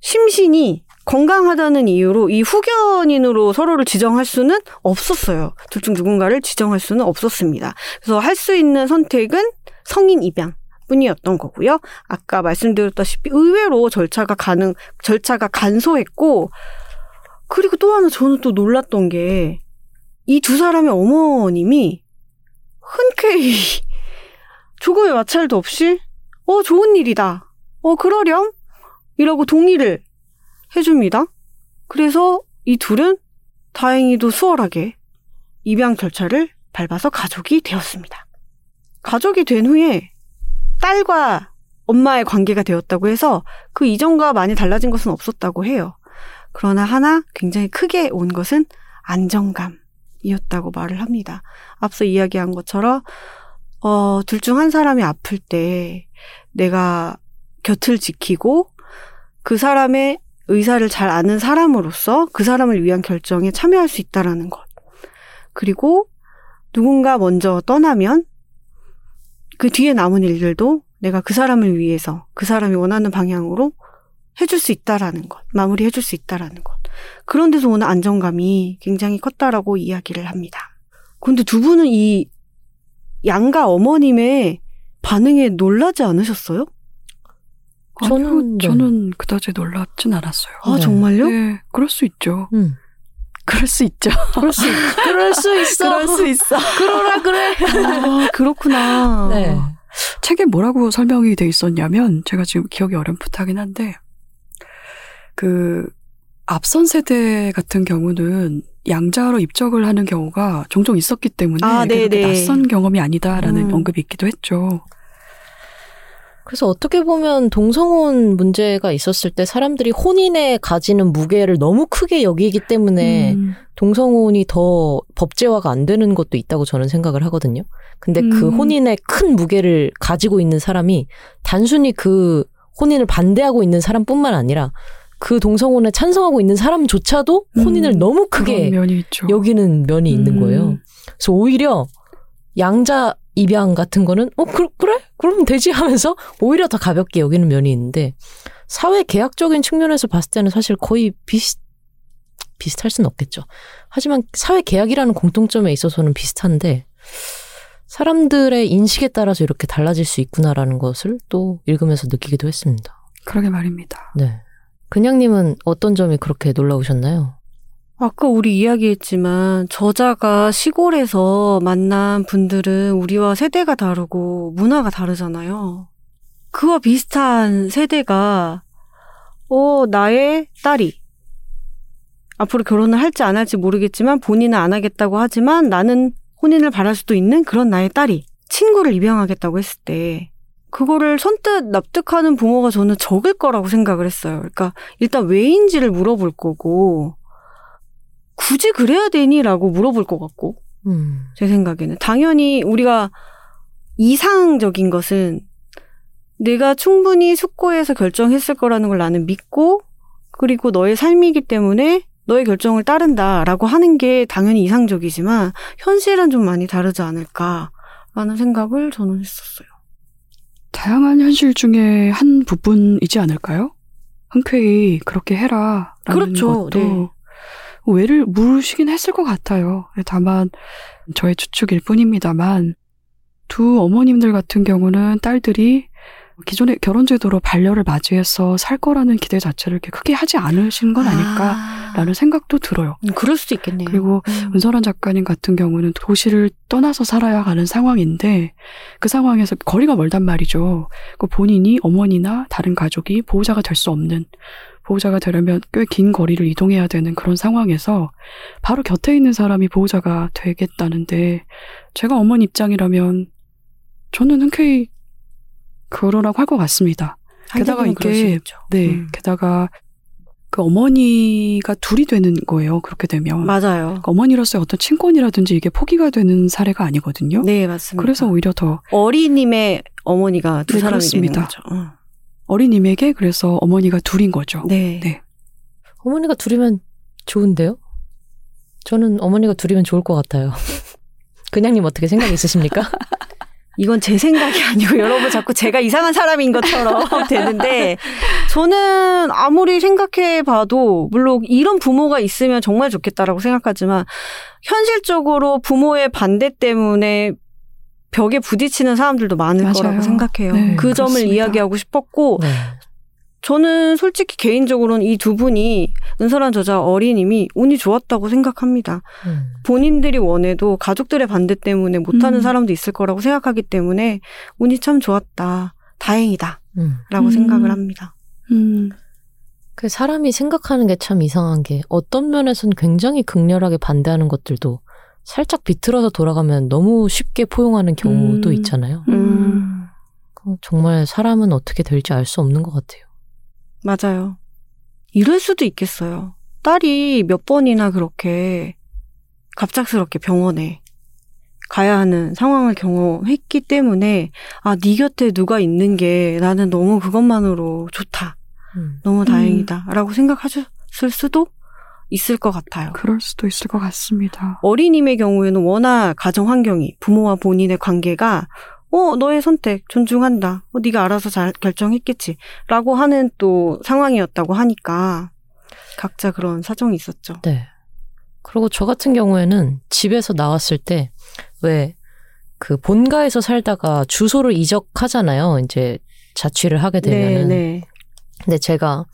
심신이 건강하다는 이유로 이 후견인으로 서로를 지정할 수는 없었어요. 둘 중 누군가를 지정할 수는 없었습니다. 그래서 할 수 있는 선택은 성인 입양. 뿐이었던 거고요. 아까 말씀드렸다시피 의외로 절차가 가능, 절차가 간소했고, 그리고 또 하나 저는 또 놀랐던 게, 이 두 사람의 어머님이 흔쾌히 <laughs> 조금의 마찰도 없이, 어, 좋은 일이다. 어, 그러렴? 이라고 동의를 해줍니다. 그래서 이 둘은 다행히도 수월하게 입양 절차를 밟아서 가족이 되었습니다. 가족이 된 후에 딸과 엄마의 관계가 되었다고 해서 그 이전과 많이 달라진 것은 없었다고 해요. 그러나 하나 굉장히 크게 온 것은 안정감이었다고 말을 합니다. 앞서 이야기한 것처럼 어, 둘 중 한 사람이 아플 때 내가 곁을 지키고 그 사람의 의사를 잘 아는 사람으로서 그 사람을 위한 결정에 참여할 수 있다라는 것. 그리고 누군가 먼저 떠나면 그 뒤에 남은 일들도 내가 그 사람을 위해서 그 사람이 원하는 방향으로 해줄 수 있다라는 것, 마무리 해줄 수 있다라는 것. 그런 데서 오는 안정감이 굉장히 컸다라고 이야기를 합니다. 근데 두 분은 이 양가 어머님의 반응에 놀라지 않으셨어요? 저는 아니요, 네. 저는 그다지 놀랍진 않았어요. 아, 네. 정말요? 네, 그럴 수 있죠. 음. 그럴 수 있죠. 그럴 수, 그럴 수 있어. 그럴 수 있어. 그러라 그래. 아, 그렇구나. 네. 책에 뭐라고 설명이 돼 있었냐면 제가 지금 기억이 어렴풋하긴 한데 그 앞선 세대 같은 경우는 양자로 입적을 하는 경우가 종종 있었기 때문에 아. 낯선 경험이 아니다라는 음. 언급이 있기도 했죠. 그래서 어떻게 보면 동성혼 문제가 있었을 때 사람들이 혼인에 가지는 무게를 너무 크게 여기기 때문에 음. 동성혼이 더 법제화가 안 되는 것도 있다고 저는 생각을 하거든요. 근데 그 음. 혼인의 큰 무게를 가지고 있는 사람이 단순히 그 혼인을 반대하고 있는 사람뿐만 아니라 그 동성혼에 찬성하고 있는 사람조차도 혼인을 음, 너무 크게 면이. 여기는 면이 있는 음. 거예요. 그래서 오히려 양자 입양 같은 거는 어 그, 그래 그럼 되지 하면서 오히려 더 가볍게 여기는 면이 있는데 사회 계약적인 측면에서 봤을 때는 사실 거의 비슷 비슷할 수는 없겠죠. 하지만 사회 계약이라는 공통점에 있어서는 비슷한데 사람들의 인식에 따라서 이렇게 달라질 수 있구나라는 것을 또 읽으면서 느끼기도 했습니다. 그러게 말입니다. 네. 그냥님은 어떤 점이 그렇게 놀라우셨나요? 아까 우리 이야기했지만 저자가 시골에서 만난 분들은 우리와 세대가 다르고 문화가 다르잖아요. 그와 비슷한 세대가 어 나의 딸이 앞으로 결혼을 할지 안 할지 모르겠지만 본인은 안 하겠다고 하지만 나는 혼인을 바랄 수도 있는 그런 나의 딸이 친구를 입양하겠다고 했을 때 그거를 선뜻 납득하는 부모가 저는 적을 거라고 생각을 했어요. 그러니까 일단 왜인지를 물어볼 거고 굳이 그래야 되니라고 물어볼 것 같고 음. 제 생각에는 당연히 우리가 이상적인 것은 내가 충분히 숙고해서 결정했을 거라는 걸 나는 믿고 그리고 너의 삶이기 때문에 너의 결정을 따른다라고 하는 게 당연히 이상적이지만 현실은 좀 많이 다르지 않을까라는 생각을 저는 했었어요. 다양한 현실 중에 한 부분이지 않을까요? 흔쾌히 그렇게 해라. 라는 그렇죠. 것도 네. 왜를 물으시긴 했을 것 같아요. 다만 저의 추측일 뿐입니다만 두 어머님들 같은 경우는 딸들이 기존의 결혼제도로 반려를 맞이해서 살 거라는 기대 자체를 이렇게 크게 하지 않으신 건 아닐까라는 생각도 들어요. 음, 그럴 수도 있겠네요. 그리고 음. 은설한 작가님 같은 경우는 도시를 떠나서 살아야 하는 상황인데 그 상황에서 거리가 멀단 말이죠. 그 본인이 어머니나 다른 가족이 보호자가 될 수 없는 보호자가 되려면 꽤 긴 거리를 이동해야 되는 그런 상황에서 바로 곁에 있는 사람이 보호자가 되겠다는데 제가 어머니 입장이라면 저는 흔쾌히 그러라고 할 것 같습니다. 게다가 이게. 네, 음. 게다가 그 어머니가 둘이 되는 거예요. 그렇게 되면 맞아요. 그러니까 어머니로서의 어떤 친권이라든지 이게 포기가 되는 사례가 아니거든요. 네, 맞습니다. 그래서 오히려 더 어린님의 어머니가 두 네, 사람이 그렇습니다. 되는 거죠. 어. 어린님에게 그래서 어머니가 둘인 거죠. 네. 네. 어머니가 둘이면 좋은데요? 저는 어머니가 둘이면 좋을 것 같아요. <laughs> 그냥님 어떻게 생각 있으십니까? <laughs> 이건 제 생각이 아니고 여러분 자꾸 제가 이상한 사람인 것처럼 <laughs> 되는데 저는 아무리 생각해 봐도 물론 이런 부모가 있으면 정말 좋겠다라고 생각하지만 현실적으로 부모의 반대 때문에 벽에 부딪히는 사람들도 많을 맞아요. 거라고 생각해요. 네, 그 점을 그렇습니다. 이야기하고 싶었고 네. 저는 솔직히 개인적으로는 이 두 분이 은설한 저자 어린님이 운이 좋았다고 생각합니다. 음. 본인들이 원해도 가족들의 반대 때문에 못하는 음. 사람도 있을 거라고 생각하기 때문에 운이 참 좋았다. 다행이다. 음. 라고 음. 생각을 합니다. 음, 그 사람이 생각하는 게 참 이상한 게 어떤 면에서는 굉장히 극렬하게 반대하는 것들도 살짝 비틀어서 돌아가면 너무 쉽게 포용하는 경우도 음. 있잖아요. 음. 그 정말 사람은 어떻게 될지 알 수 없는 것 같아요. 맞아요. 이럴 수도 있겠어요. 딸이 몇 번이나 그렇게 갑작스럽게 병원에 가야 하는 상황을 경험했기 때문에 아, 네 곁에 누가 있는 게 나는 너무 그것만으로 좋다. 음. 너무 다행이다. 라고 생각하셨을 수도 있을 것 같아요. 그럴 수도 있을 것 같습니다. 어린임의 경우에는 워낙 가정 환경이 부모와 본인의 관계가 어 너의 선택 존중한다. 어 네가 알아서 잘 결정했겠지. 라고 하는 또 상황이었다고 하니까 각자 그런 사정이 있었죠. 네. 그리고 저 같은 경우에는 집에서 나왔을 때왜 그 본가에서 살다가 주소를 이적하잖아요. 이제 자취를 하게 되면은. 네. 근데 제가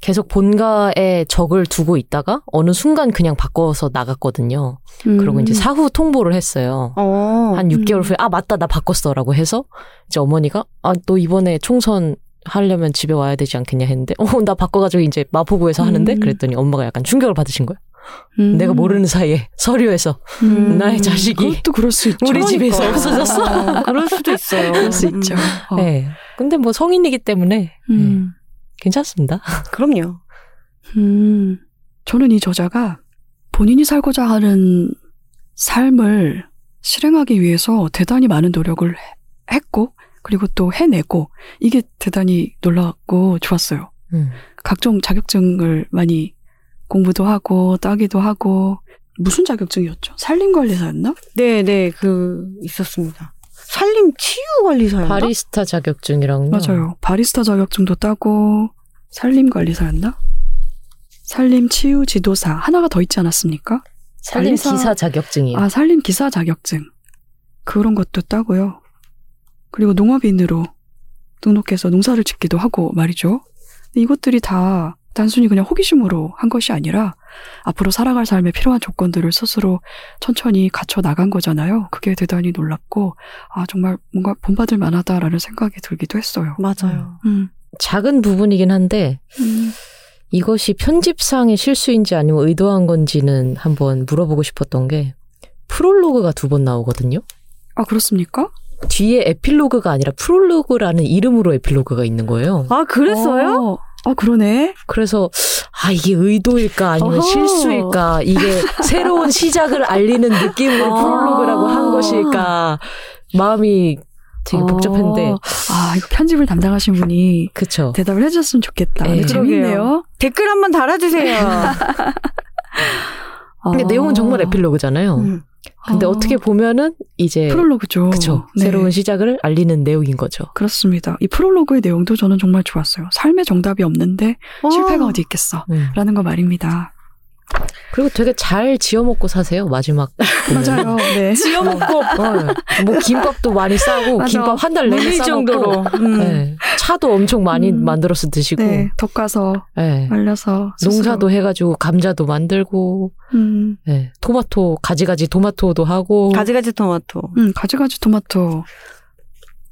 계속 본가에 적을 두고 있다가 어느 순간 그냥 바꿔서 나갔거든요. 그리고 음. 이제 사후 통보를 했어요. 어. 한 6개월 음. 후에 아 맞다 나 바꿨어라고 해서 이제 어머니가 아 너 이번에 총선 하려면 집에 와야 되지 않겠냐 했는데 어 나 바꿔가지고 이제 마포구에서 하는데 음. 그랬더니 엄마가 약간 충격을 받으신 거예요. 음. 내가 모르는 사이에 서류에서 음. 나의 자식이 그것도 그럴 수 있죠. 우리 집에서 그러니까. 없어졌어. 그럴 수도 있어요. 그럴 수 음. 있죠. 어. 네. 근데 뭐 성인이기 때문에 음. 괜찮습니다. <laughs> 그럼요. 음. 저는 이 저자가 본인이 살고자 하는 삶을 실행하기 위해서 대단히 많은 노력을 해- 했고, 그리고 또 해내고, 이게 대단히 놀랍고 좋았어요. 음. 각종 자격증을 많이 공부도 하고, 따기도 하고, 무슨 자격증이었죠? 산림관리사였나? 네, 네, 그 있었습니다. 산림 치유 관리사였나? 바리스타 자격증이랑요. 맞아요. 바리스타 자격증도 따고, 산림 관리사였나? 산림 치유 지도사. 하나가 더 있지 않았습니까? 살림 관리사- 기사 자격증이요. 아, 산림 기사 자격증. 그런 것도 따고요. 그리고 농업인으로 등록해서 농사를 짓기도 하고 말이죠. 이것들이 다 단순히 그냥 호기심으로 한 것이 아니라 앞으로 살아갈 삶에 필요한 조건들을 스스로 천천히 갖춰 나간 거잖아요. 그게 대단히 놀랍고, 아, 정말 뭔가 본받을 만하다라는 생각이 들기도 했어요. 맞아요. 음. 작은 부분이긴 한데 음. 이것이 편집상의 실수인지 아니면 의도한 건지는 한번 물어보고 싶었던 게 프롤로그가 두 번 나오거든요. 아, 그렇습니까? 뒤에 에필로그가 아니라 프롤로그라는 이름으로 에필로그가 있는 거예요. 아, 그랬어요? 어, 아, 그러네. 그래서 아 이게 의도일까 아니면 어허. 실수일까 이게 새로운 <laughs> 시작을 알리는 느낌으로 아. 프롤로그라고 한 것일까 마음이 되게 복잡했는데 어, 아, 이거 편집을 담당하신 분이 그쵸. 대답을 해줬으면 좋겠다. 예. 네, 재밌네요. 댓글 한번 달아주세요. <laughs> 근데 아. 내용은 정말 에필로그잖아요. 음. 근데 아. 어떻게 보면은 이제 프롤로그죠. 그쵸. 네. 새로운 시작을 알리는 내용인 거죠. 그렇습니다. 이 프롤로그의 내용도 저는 정말 좋았어요. 삶의 정답이 없는데 실패가 어디 있겠어. 음. 라는 거 말입니다. 그리고 되게 잘 지어 먹고 사세요. 마지막. <laughs> 맞아요. 네. <laughs> 지어 먹고 어, 뭐 김밥도 많이 싸고 맞아. 김밥 한 달 내내 싸먹고 정도로. 음. 네. 차도 엄청 많이 음. 만들어서 드시고 네. 덮가서 네. 말려서 스스로. 농사도 해가지고 감자도 만들고 음, 네. 토마토 가지가지 토마토도 하고 가지가지 토마토. 음, 가지가지 토마토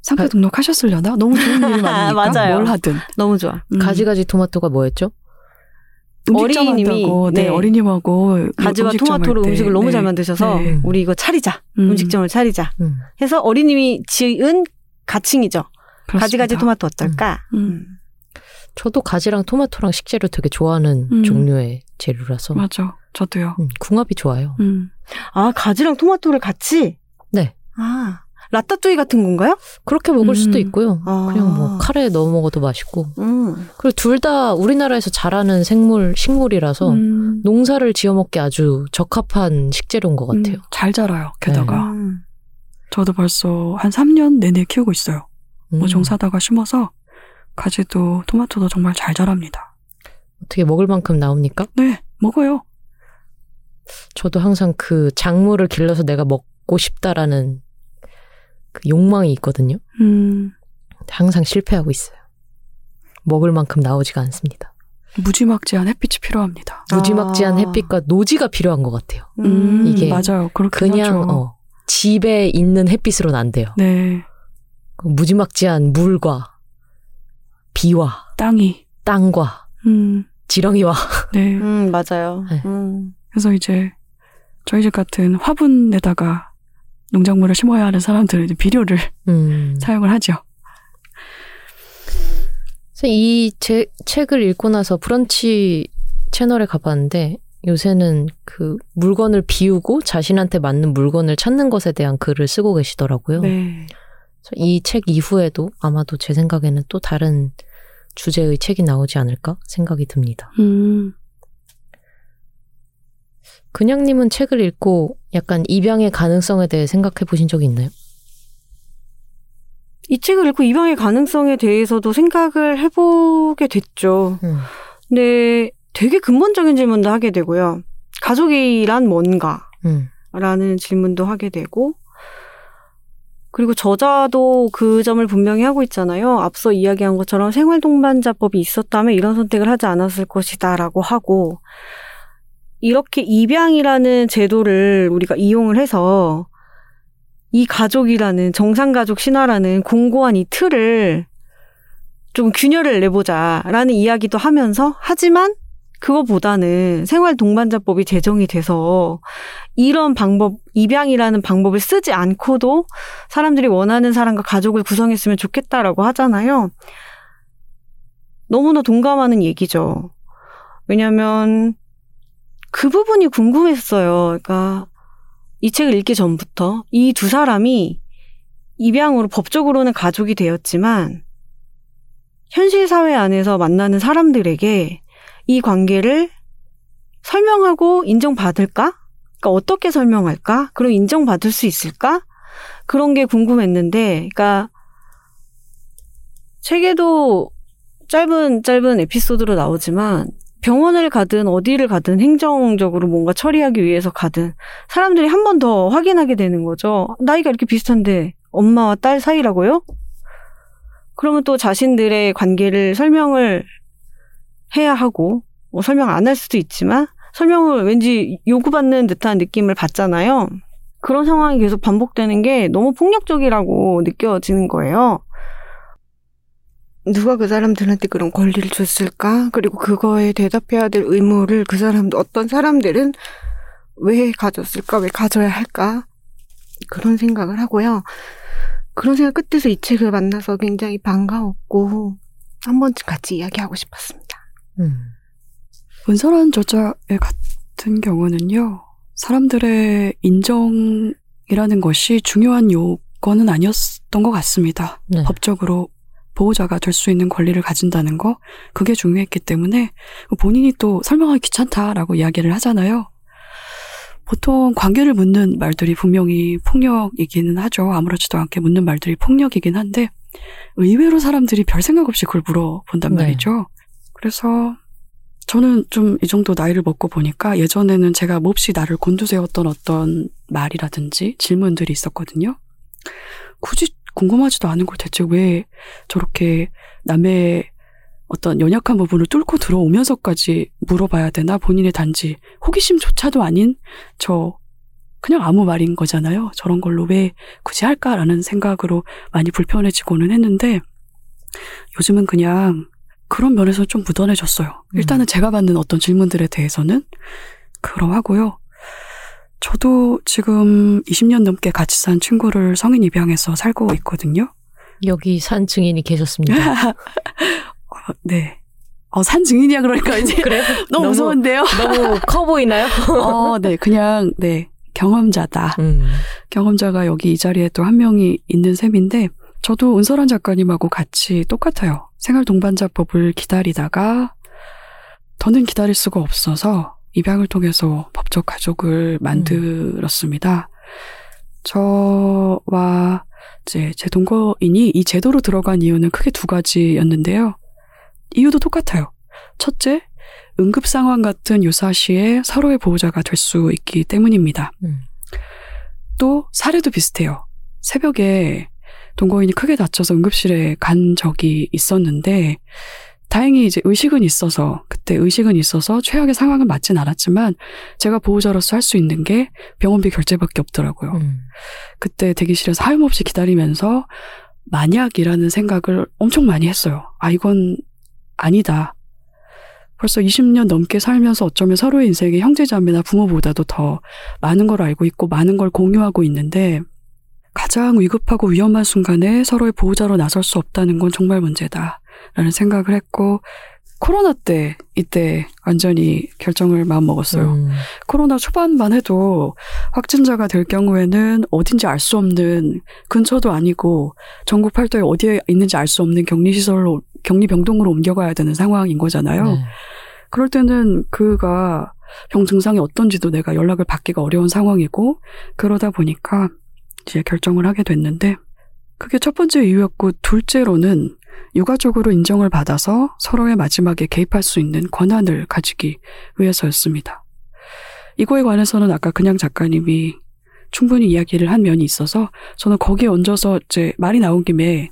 상표 가- 등록하셨으려나? 너무 좋은 일이 많으니까 <laughs> 맞아요. 뭘 하든. 너무 좋아. 음, 가지가지 토마토가 뭐였죠? 어린이님이, 네, 네. 어린이하고 가지와 토마토로 때. 음식을 너무 네. 잘 만드셔서 네. 우리 이거 차리자. 음, 음식점을 차리자. 음. 해서 어린이님이 지은 가칭이죠. 그렇습니다. 가지가지 토마토 어떨까? 음. 음. 저도 가지랑 토마토랑 식재료 되게 좋아하는 음. 종류의 재료라서 맞아. 저도요. 음, 궁합이 좋아요. 음. 아, 가지랑 토마토를 같이? 네. 아, 라따뚜이 같은 건가요? 그렇게 먹을 음. 수도 있고요. 아. 그냥 뭐 카레에 넣어 먹어도 맛있고. 음. 그리고 둘 다 우리나라에서 자라는 생물 식물이라서 음, 농사를 지어 먹기 아주 적합한 식재료인 것 같아요. 음, 잘 자라요. 게다가 음. 저도 벌써 한 3년 내내 키우고 있어요. 음. 모종 사다가 심어서 가지도 토마토도 정말 잘 자랍니다. 어떻게 먹을 만큼 나옵니까? 네, 먹어요. 저도 항상 그 작물을 길러서 내가 먹고 싶다라는 그 욕망이 있거든요. 음, 항상 실패하고 있어요. 먹을 만큼 나오지가 않습니다. 무지막지한 햇빛이 필요합니다. 무지막지한 아. 햇빛과 노지가 필요한 것 같아요. 음, 이게 맞아요. 그냥 하죠. 어, 집에 있는 햇빛으로는 안 돼요. 네, 그 무지막지한 물과 비와 땅이. 땅과 음, 지렁이와 <laughs> 네. 음, 맞아요. 네. 음. 그래서 이제 저희 집 같은 화분에다가 농작물을 심어야 하는 사람들은 비료를 음. <laughs> 사용을 하죠. 이 제, 책을 읽고 나서 브런치 채널에 가봤는데 요새는 그 물건을 비우고 자신한테 맞는 물건을 찾는 것에 대한 글을 쓰고 계시더라고요. 네. 이 책 이후에도 아마도 제 생각에는 또 다른 주제의 책이 나오지 않을까 생각이 듭니다. 음, 그냥님은 책을 읽고 약간 입양의 가능성에 대해 생각해 보신 적이 있나요? 이 책을 읽고 입양의 가능성에 대해서도 생각을 해보게 됐죠. 음. 근데 되게 근본적인 질문도 하게 되고요. 가족이란 뭔가? 음. 라는 질문도 하게 되고, 그리고 저자도 그 점을 분명히 하고 있잖아요. 앞서 이야기한 것처럼 생활동반자법이 있었다면 이런 선택을 하지 않았을 것이다 라고 하고, 이렇게 입양이라는 제도를 우리가 이용을 해서 이 가족이라는 정상가족 신화라는 공고한 이 틀을 좀 균열을 내보자라는 이야기도 하면서 하지만 그거보다는 생활 동반자법이 제정이 돼서 이런 방법, 입양이라는 방법을 쓰지 않고도 사람들이 원하는 사람과 가족을 구성했으면 좋겠다라고 하잖아요. 너무나 동감하는 얘기죠. 왜냐면 그 부분이 궁금했어요. 그러니까 이 책을 읽기 전부터 이 두 사람이 입양으로 법적으로는 가족이 되었지만 현실 사회 안에서 만나는 사람들에게 이 관계를 설명하고 인정받을까? 그러니까 어떻게 설명할까? 그럼 인정받을 수 있을까? 그런 게 궁금했는데, 그러니까 책에도 짧은 짧은 에피소드로 나오지만 병원을 가든 어디를 가든 행정적으로 뭔가 처리하기 위해서 가든 사람들이 한 번 더 확인하게 되는 거죠. 나이가 이렇게 비슷한데 엄마와 딸 사이라고요? 그러면 또 자신들의 관계를 설명을 해야 하고 뭐 설명 안 할 수도 있지만 설명을 왠지 요구받는 듯한 느낌을 받잖아요. 그런 상황이 계속 반복되는 게 너무 폭력적이라고 느껴지는 거예요. 누가 그 사람들한테 그런 권리를 줬을까? 그리고 그거에 대답해야 될 의무를 그 사람, 어떤 사람들은 왜 가졌을까? 왜 가져야 할까? 그런 생각을 하고요. 그런 생각 끝에서 이 책을 만나서 굉장히 반가웠고, 한 번쯤 같이 이야기하고 싶었습니다. 음. 은설한 저자의 같은 경우는요, 사람들의 인정이라는 것이 중요한 요건은 아니었던 것 같습니다. 네. 법적으로 보호자가 될 수 있는 권리를 가진다는 거, 그게 중요했기 때문에 본인이 또 설명하기 귀찮다라고 이야기를 하잖아요. 보통 관계를 묻는 말들이 분명히 폭력이기는 하죠. 아무렇지도 않게 묻는 말들이 폭력이긴 한데, 의외로 사람들이 별 생각 없이 그걸 물어본단 네. 말이죠. 그래서 저는 좀 이 정도 나이를 먹고 보니까 예전에는 제가 몹시 나를 곤두세웠던 어떤 말이라든지 질문들이 있었거든요. 굳이 궁금하지도 않은 걸 대체 왜 저렇게 남의 어떤 연약한 부분을 뚫고 들어오면서까지 물어봐야 되나 본인의 단지 호기심조차도 아닌 저 그냥 아무 말인 거잖아요. 저런 걸로 왜 굳이 할까라는 생각으로 많이 불편해지고는 했는데 요즘은 그냥 그런 면에서 좀 무던해졌어요. 일단은 제가 받는 어떤 질문들에 대해서는 그러하고요. 저도 지금 20년 넘게 같이 산 친구를 성인 입양해서 살고 있거든요. 여기 산 증인이 계셨습니다. <laughs> 어, 네. 어, 산 증인이야 그러니까 이제 <laughs> 그래요? <laughs> 너무 무서운데요. 너무 커 보이나요? 어, 네, 그냥 네 경험자다. 음. 경험자가 여기 이 자리에 또 한 명이 있는 셈인데 저도 은설한 작가님하고 같이 똑같아요. 생활 동반자법을 기다리다가 더는 기다릴 수가 없어서 입양을 통해서 법적 가족을 만들었습니다. 저와 이제 제 동거인이 이 제도로 들어간 이유는 크게 두 가지였는데요. 이유도 똑같아요. 첫째, 응급 상황 같은 유사시에 서로의 보호자가 될 수 있기 때문입니다. 음. 또 사례도 비슷해요. 새벽에 동거인이 크게 다쳐서 응급실에 간 적이 있었는데 다행히 이제 의식은 있어서 그때 의식은 있어서 최악의 상황은 맞진 않았지만 제가 보호자로서 할 수 있는 게 병원비 결제밖에 없더라고요. 음. 그때 대기실에서 하염없이 기다리면서 만약이라는 생각을 엄청 많이 했어요. 아 이건 아니다. 벌써 20년 넘게 살면서 어쩌면 서로의 인생에 형제자매나 부모보다도 더 많은 걸 알고 있고 많은 걸 공유하고 있는데 가장 위급하고 위험한 순간에 서로의 보호자로 나설 수 없다는 건 정말 문제다. 라는 생각을 했고 코로나 때 이때 완전히 결정을 마음 먹었어요. 음. 코로나 초반만 해도 확진자가 될 경우에는 어딘지 알 수 없는 근처도 아니고 전국 팔도에 어디에 있는지 알 수 없는 격리시설로 격리병동으로 옮겨가야 되는 상황인 거잖아요. 네. 그럴 때는 그가 병 증상이 어떤지도 내가 연락을 받기가 어려운 상황이고 그러다 보니까 이제 결정을 하게 됐는데 그게 첫 번째 이유였고 둘째로는 육아적으로 인정을 받아서 서로의 마지막에 개입할 수 있는 권한을 가지기 위해서였습니다. 이거에 관해서는 아까 그냥 작가님이 충분히 이야기를 한 면이 있어서 저는 거기에 얹어서 이제 말이 나온 김에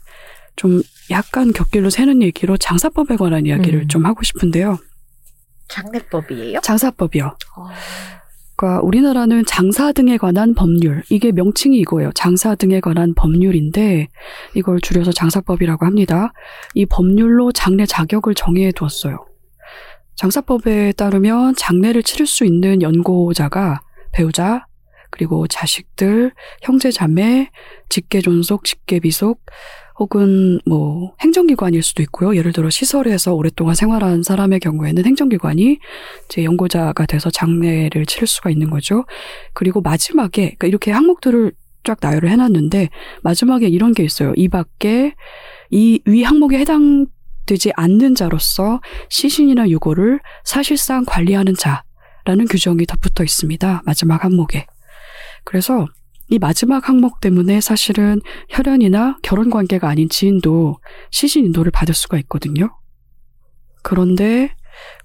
좀 약간 곁길로 새는 얘기로 장사법에 관한 이야기를 음. 좀 하고 싶은데요. 장례법이에요? 장사법이요. 그러니까 우리나라는 장사 등에 관한 법률 이게 명칭이 이거예요. 장사 등에 관한 법률인데 이걸 줄여서 장사법이라고 합니다. 이 법률로 장례 자격을 정해 두었어요. 장사법에 따르면 장례를 치를 수 있는 연고자가 배우자, 그리고 자식들, 형제 자매, 직계 존속, 직계 비속, 혹은 뭐 행정기관일 수도 있고요. 예를 들어 시설에서 오랫동안 생활한 사람의 경우에는 행정기관이 이제 연고자가 돼서 장례를 치를 수가 있는 거죠. 그리고 마지막에 그러니까 이렇게 항목들을 쫙 나열을 해놨는데 마지막에 이런 게 있어요. 이 밖에 이 위 항목에 해당되지 않는 자로서 시신이나 유고를 사실상 관리하는 자라는 규정이 덧붙어 있습니다. 마지막 항목에. 그래서 이 마지막 항목 때문에 사실은 혈연이나 결혼 관계가 아닌 지인도 시신 인도를 받을 수가 있거든요. 그런데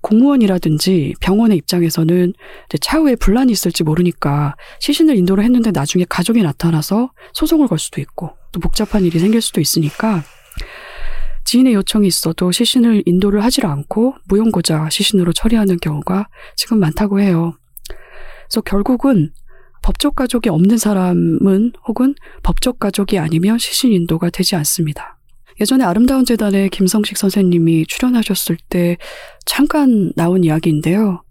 공무원이라든지 병원의 입장에서는 차후에 분란이 있을지 모르니까 시신을 인도를 했는데 나중에 가족이 나타나서 소송을 걸 수도 있고 또 복잡한 일이 생길 수도 있으니까 지인의 요청이 있어도 시신을 인도를 하질 않고 무용고자 시신으로 처리하는 경우가 지금 많다고 해요. 그래서 결국은 법적 가족이 없는 사람은 혹은 법적 가족이 아니면 시신 인도가 되지 않습니다. 예전에 아름다운 재단에 김성식 선생님이 출연하셨을 때 잠깐 나온 이야기인데요.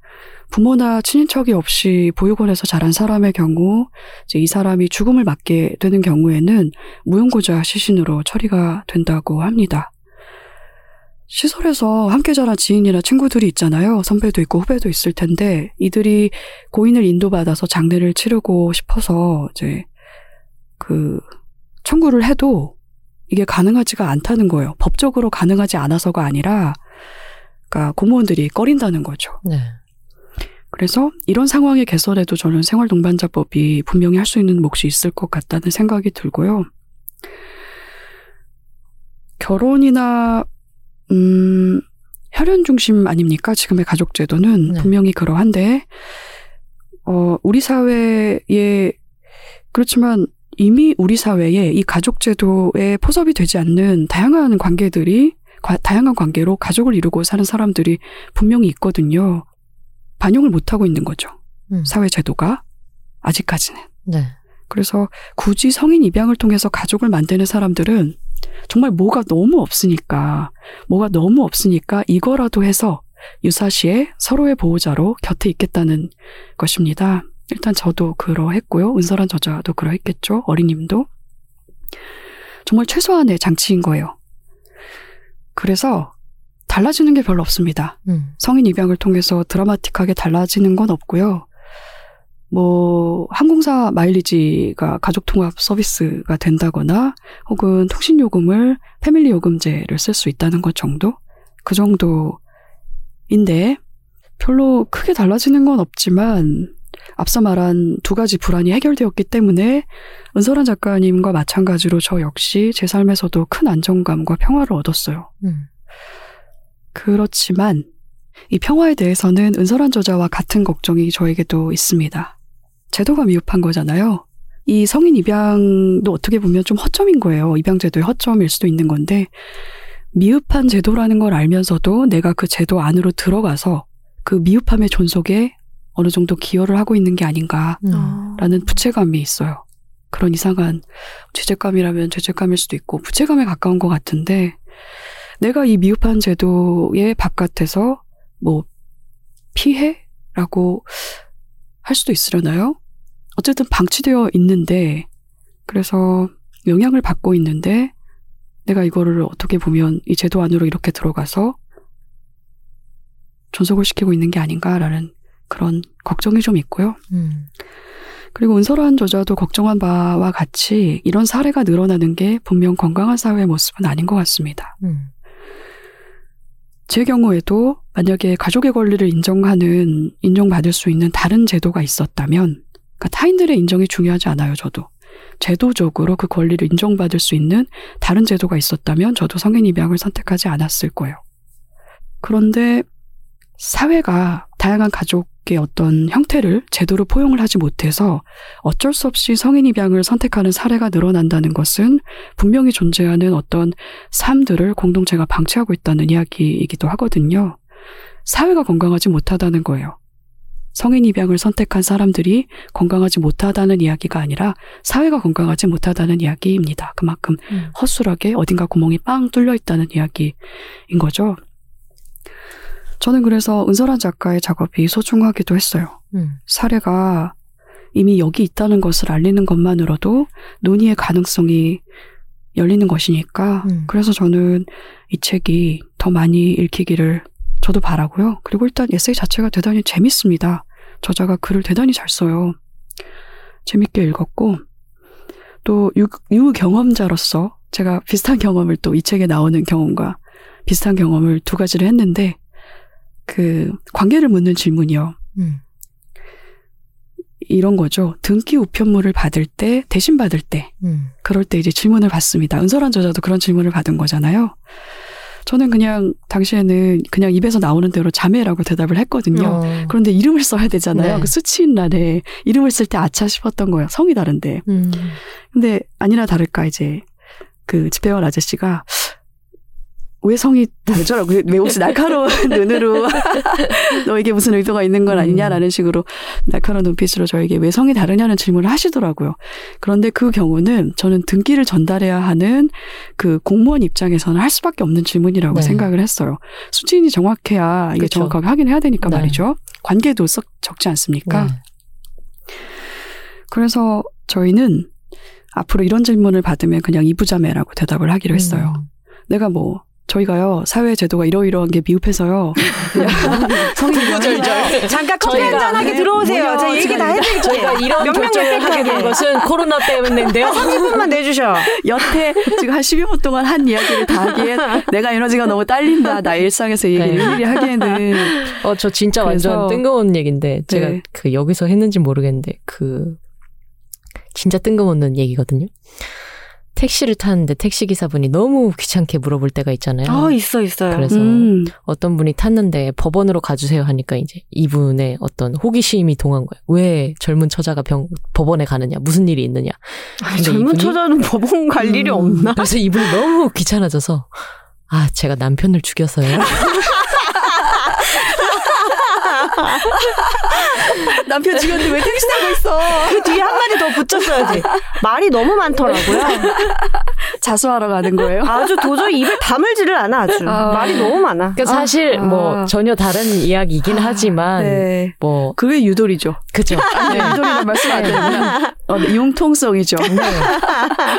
부모나 친인척이 없이 보육원에서 자란 사람의 경우, 이 사람이 죽음을 맞게 되는 경우에는 무용고자 시신으로 처리가 된다고 합니다. 시설에서 함께 자란 지인이나 친구들이 있잖아요. 선배도 있고 후배도 있을 텐데 이들이 고인을 인도받아서 장례를 치르고 싶어서 이제 그 청구를 해도 이게 가능하지가 않다는 거예요. 법적으로 가능하지 않아서가 아니라 그러니까 공무원들이 꺼린다는 거죠. 네. 그래서 이런 상황의 개선에도 저는 생활동반자법이 분명히 할 수 있는 몫이 있을 것 같다는 생각이 들고요. 결혼이나 음, 혈연 중심 아닙니까? 지금의 가족 제도는 네. 분명히 그러한데 어, 우리 사회에 그렇지만 이미 우리 사회에 이 가족 제도에 포섭이 되지 않는 다양한 관계들이 과- 다양한 관계로 가족을 이루고 사는 사람들이 분명히 있거든요. 반영을 못 하고 있는 거죠. 음. 사회 제도가 아직까지는. 네. 그래서 굳이 성인 입양을 통해서 가족을 만드는 사람들은 정말 뭐가 너무 없으니까, 뭐가 너무 없으니까 이거라도 해서 유사시에 서로의 보호자로 곁에 있겠다는 것입니다. 일단 저도 그러했고요. 은설한 저자도 그러했겠죠. 어린님도. 정말 최소한의 장치인 거예요. 그래서 달라지는 게 별로 없습니다. 음. 성인 입양을 통해서 드라마틱하게 달라지는 건 없고요. 뭐 항공사 마일리지가 가족 통합 서비스가 된다거나 혹은 통신 요금을 패밀리 요금제를 쓸 수 있다는 것 정도 그 정도인데 별로 크게 달라지는 건 없지만 앞서 말한 두 가지 불안이 해결되었기 때문에 은설한 작가님과 마찬가지로 저 역시 제 삶에서도 큰 안정감과 평화를 얻었어요. 음. 그렇지만 이 평화에 대해서는 은설한 저자와 같은 걱정이 저에게도 있습니다. 제도가 미흡한 거잖아요. 이 성인 입양도 어떻게 보면 좀 허점인 거예요. 입양제도의 허점일 수도 있는 건데 미흡한 제도라는 걸 알면서도 내가 그 제도 안으로 들어가서 그 미흡함의 존속에 어느 정도 기여를 하고 있는 게 아닌가라는 음. 부채감이 있어요. 그런 이상한 죄책감이라면 죄책감일 수도 있고 부채감에 가까운 것 같은데 내가 이 미흡한 제도의 바깥에서 뭐 피해라고 할 수도 있으려나요? 어쨌든 방치되어 있는데 그래서 영향을 받고 있는데 내가 이거를 어떻게 보면 이 제도 안으로 이렇게 들어가서 존속을 시키고 있는 게 아닌가라는 그런 걱정이 좀 있고요. 음. 그리고 은설한 저자도 걱정한 바와 같이 이런 사례가 늘어나는 게 분명 건강한 사회의 모습은 아닌 것 같습니다. 음. 제 경우에도 만약에 가족의 권리를 인정하는, 인정받을 수 있는 다른 제도가 있었다면, 그러니까 타인들의 인정이 중요하지 않아요, 저도. 제도적으로 그 권리를 인정받을 수 있는 다른 제도가 있었다면 저도 성인 입양을 선택하지 않았을 거예요. 그런데 사회가 다양한 가족의 어떤 형태를 제대로 포용을 하지 못해서 어쩔 수 없이 성인 입양을 선택하는 사례가 늘어난다는 것은 분명히 존재하는 어떤 삶들을 공동체가 방치하고 있다는 이야기이기도 하거든요. 사회가 건강하지 못하다는 거예요. 성인 입양을 선택한 사람들이 건강하지 못하다는 이야기가 아니라 사회가 건강하지 못하다는 이야기입니다. 그만큼 음. 허술하게 어딘가 구멍이 빵 뚫려 있다는 이야기인 거죠. 저는 그래서 은설한 작가의 작업이 소중하기도 했어요. 음. 사례가 이미 여기 있다는 것을 알리는 것만으로도 논의의 가능성이 열리는 것이니까 음. 그래서 저는 이 책이 더 많이 읽히기를 저도 바라고요. 그리고 일단 에세이 자체가 대단히 재밌습니다. 저자가 글을 대단히 잘 써요. 재밌게 읽었고 또 유, 유 경험자로서 제가 비슷한 경험을 또 이 책에 나오는 경험과 비슷한 경험을 두 가지를 했는데 그 관계를 묻는 질문이요. 음. 이런 거죠. 등기 우편물을 받을 때, 대신 받을 때, 음. 그럴 때 이제 질문을 받습니다. 은설한 저자도 그런 질문을 받은 거잖아요. 저는 그냥 당시에는 그냥 입에서 나오는 대로 자매라고 대답을 했거든요. 어. 그런데 이름을 써야 되잖아요. 네. 그 수치인 날에 이름을 쓸 때 아차 싶었던 거예요. 성이 다른데. 음. 근데 아니나 다를까 이제 그 집배원 아저씨가 왜 성이 다르더라고. 왜 혹시 날카로운 <laughs> 눈으로 <laughs> 너에게 무슨 의도가 있는 건 아니냐라는 식으로 날카로운 눈빛으로 저에게 왜 성이 다르냐는 질문을 하시더라고요. 그런데 그 경우는 저는 등기를 전달해야 하는 그 공무원 입장에서는 할 수밖에 없는 질문이라고 네. 생각을 했어요. 수치인이 정확해야 이게 그쵸. 정확하게 확인해야 되니까 네. 말이죠. 관계도 썩 적지 않습니까? 네. 그래서 저희는 앞으로 이런 질문을 받으면 그냥 이부자매라고 대답을 하기로 했어요. 음. 내가 뭐 저희가요 사회 제도가 이러이러한 게 미흡해서요. <laughs> 그냥 성인이절 잠깐 커피 저희가- 한잔 하게 들어오세요. 뭐야, 제가 얘기 다 해드릴게요. 저희가 이런 결정을 하게 된. 것은 코로나 때문인데요. <laughs> 30분만 내주셔. 여태 지금 한 12분 동안 한 이야기를 다 하기에 내가 에너지가 너무 딸린다. 나 일상에서 이 얘기를 네. 일일이 하기에는 어, 저 진짜 완전 뜬금없는 얘기인데, 제가 네. 그 여기서 했는지 모르겠는데, 그, 진짜 뜬금없는 얘기거든요. 택시를 타는데 택시 기사분이 너무 귀찮게 물어볼 때가 있잖아요. 아 있어 있어요. 그래서 음, 어떤 분이 탔는데 법원으로 가주세요 하니까 이제 이분의 어떤 호기심이 동한 거예요. 왜 젊은 처자가 병, 법원에 가느냐, 무슨 일이 있느냐. 근데 젊은 처자는 법원 갈 일이 음. 없나? 그래서 이분이 너무 귀찮아져서, 아, 제가 남편을 죽였어요. <laughs> <laughs> 남편 죽였는데 왜 택시 타고 있어? 그 뒤에 한 마디 더 붙였어야지. 말이 너무 많더라고요. 자수하러 가는 거예요? 아주 도저히 입을 다물지를 않아 아주. 아. 말이 너무 많아. 그러니까 사실 아. 뭐 전혀 다른 이야기이긴 하지만, 네. 뭐, 그게 유돌이죠. 그죠. 아니, 네. 유돌이란 말씀 안 되면 어, 네, 융통성이죠.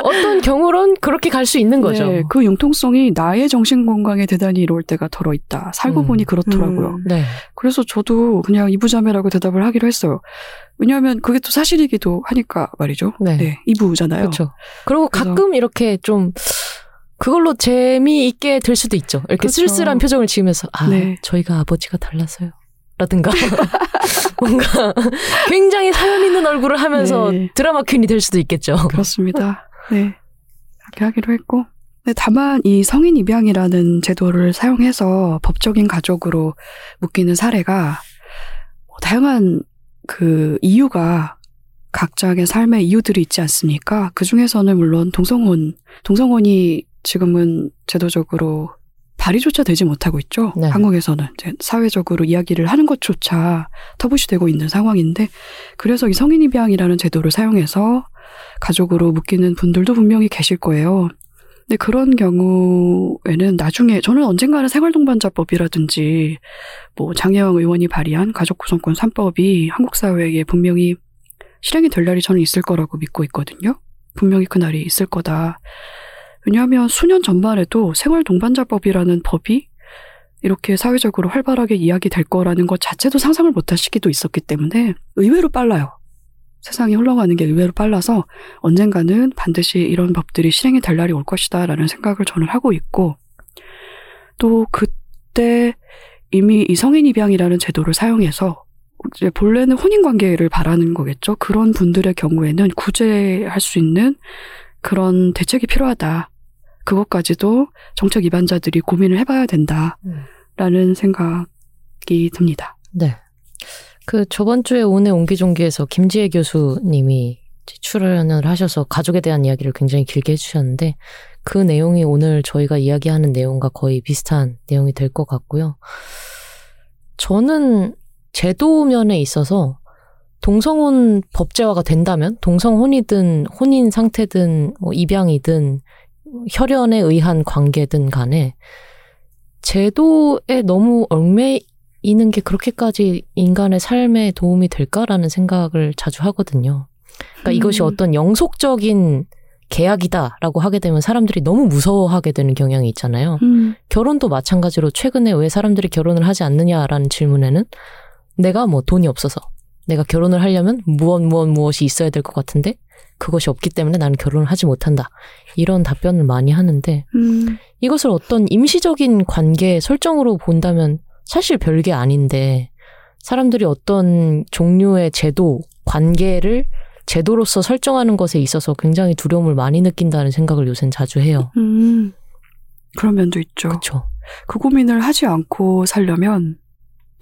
어떤 경우론 그렇게 갈 수 있는 거죠. 네, 그 융통성이 나의 정신 건강에 대단히 이로울 때가 덜어 있다. 살고 음. 보니 그렇더라고요. 음. 네. 그래서 저도 그냥 이부자매라고 대답을 하기로 했어요. 왜냐하면 그게 또 사실이기도 하니까 말이죠. 네. 이부잖아요. 그렇죠. 그리고 가끔 이렇게 좀 그걸로 재미있게 될 수도 있죠. 이렇게 그렇죠. 쓸쓸한 표정을 지으면서 아 네. 저희가 아버지가 달라서요. 라든가 <laughs> 뭔가 굉장히 사연 있는 얼굴을 하면서 네. 드라마 퀸이 될 수도 있겠죠. 그렇습니다. 네. 그렇게 하기로 했고. 네, 다만 이 성인 입양이라는 제도를 사용해서 법적인 가족으로 묶이는 사례가 뭐 다양한 그 이유가 각자의 삶의 이유들이 있지 않습니까? 그 중에서는 물론 동성혼, 동성혼이 지금은 제도적으로 발의조차 되지 못하고 있죠. 네. 한국에서는 이제 사회적으로 이야기를 하는 것조차 터부시되고 있는 상황인데, 그래서 이 성인 입양이라는 제도를 사용해서 가족으로 묶이는 분들도 분명히 계실 거예요. 근데 그런 경우에는 나중에 저는 언젠가는 생활동반자법이라든지 뭐 장혜영 의원이 발의한 가족구성권 3법이 한국 사회에 분명히 실행이 될 날이 저는 있을 거라고 믿고 있거든요. 분명히 그 날이 있을 거다. 왜냐하면 수년 전만 해도 생활동반자법이라는 법이 이렇게 사회적으로 활발하게 이야기될 거라는 것 자체도 상상을 못할 시기도 있었기 때문에 의외로 빨라요. 세상이 흘러가는 게 의외로 빨라서 언젠가는 반드시 이런 법들이 실행이 될 날이 올 것이다라는 생각을 저는 하고 있고 또 그때 이미 이 성인 입양이라는 제도를 사용해서 이제 본래는 혼인 관계를 바라는 거겠죠. 그런 분들의 경우에는 구제할 수 있는 그런 대책이 필요하다. 그것까지도 정책 입안자들이 고민을 해봐야 된다라는 생각이 듭니다. 네. 그 저번 주에 온의 옹기종기에서 김지혜 교수님이 출연을 하셔서 가족에 대한 이야기를 굉장히 길게 해주셨는데 그 내용이 오늘 저희가 이야기하는 내용과 거의 비슷한 내용이 될 것 같고요. 저는 제도 면에 있어서 동성혼 법제화가 된다면 동성혼이든 혼인 상태든 뭐 입양이든 혈연에 의한 관계든 간에 제도에 너무 얽매 이는 게 그렇게까지 인간의 삶에 도움이 될까라는 생각을 자주 하거든요. 그러니까 음. 이것이 어떤 영속적인 계약이다라고 하게 되면 사람들이 너무 무서워하게 되는 경향이 있잖아요. 음, 결혼도 마찬가지로 최근에 왜 사람들이 결혼을 하지 않느냐라는 질문에는 내가 뭐 돈이 없어서 내가 결혼을 하려면 무엇 무엇 무엇이 있어야 될 것 같은데 그것이 없기 때문에 나는 결혼을 하지 못한다. 이런 답변을 많이 하는데 음, 이것을 어떤 임시적인 관계 설정으로 본다면 사실 별게 아닌데 사람들이 어떤 종류의 제도, 관계를 제도로서 설정하는 것에 있어서 굉장히 두려움을 많이 느낀다는 생각을 요새는 자주 해요. 음. 그런 면도 있죠. 그렇죠. 그 고민을 하지 않고 살려면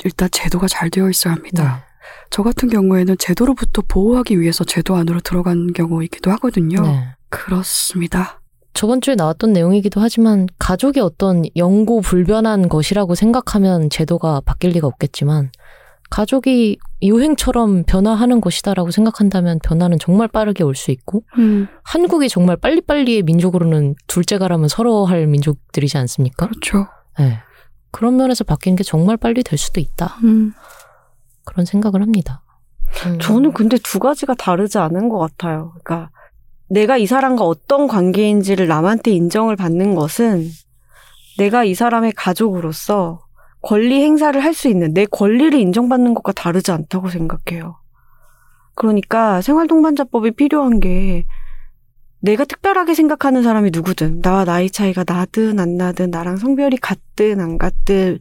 일단 제도가 잘 되어 있어야 합니다. 저 같은 경우에는 제도로부터 보호하기 위해서 제도 안으로 들어간 경우이기도 하거든요. 네. 그렇습니다. 저번 주에 나왔던 내용이기도 하지만 가족이 어떤 영고 불변한 것이라고 생각하면 제도가 바뀔 리가 없겠지만 가족이 유행처럼 변화하는 것이다라고 생각한다면 변화는 정말 빠르게 올 수 있고 음, 한국이 정말 빨리빨리의 민족으로는 둘째가라면 서러 할 민족들이지 않습니까? 그렇죠. 네. 그런 면에서 바뀌는 게 정말 빨리 될 수도 있다. 음, 그런 생각을 합니다. 음. 저는 근데 두 가지가 다르지 않은 것 같아요. 그러니까 내가 이 사람과 어떤 관계인지를 남한테 인정을 받는 것은 내가 이 사람의 가족으로서 권리 행사를 할 수 있는 내 권리를 인정받는 것과 다르지 않다고 생각해요. 그러니까 생활동반자법이 필요한 게 내가 특별하게 생각하는 사람이 누구든 나와 나이 차이가 나든 안 나든 나랑 성별이 같든 안 같든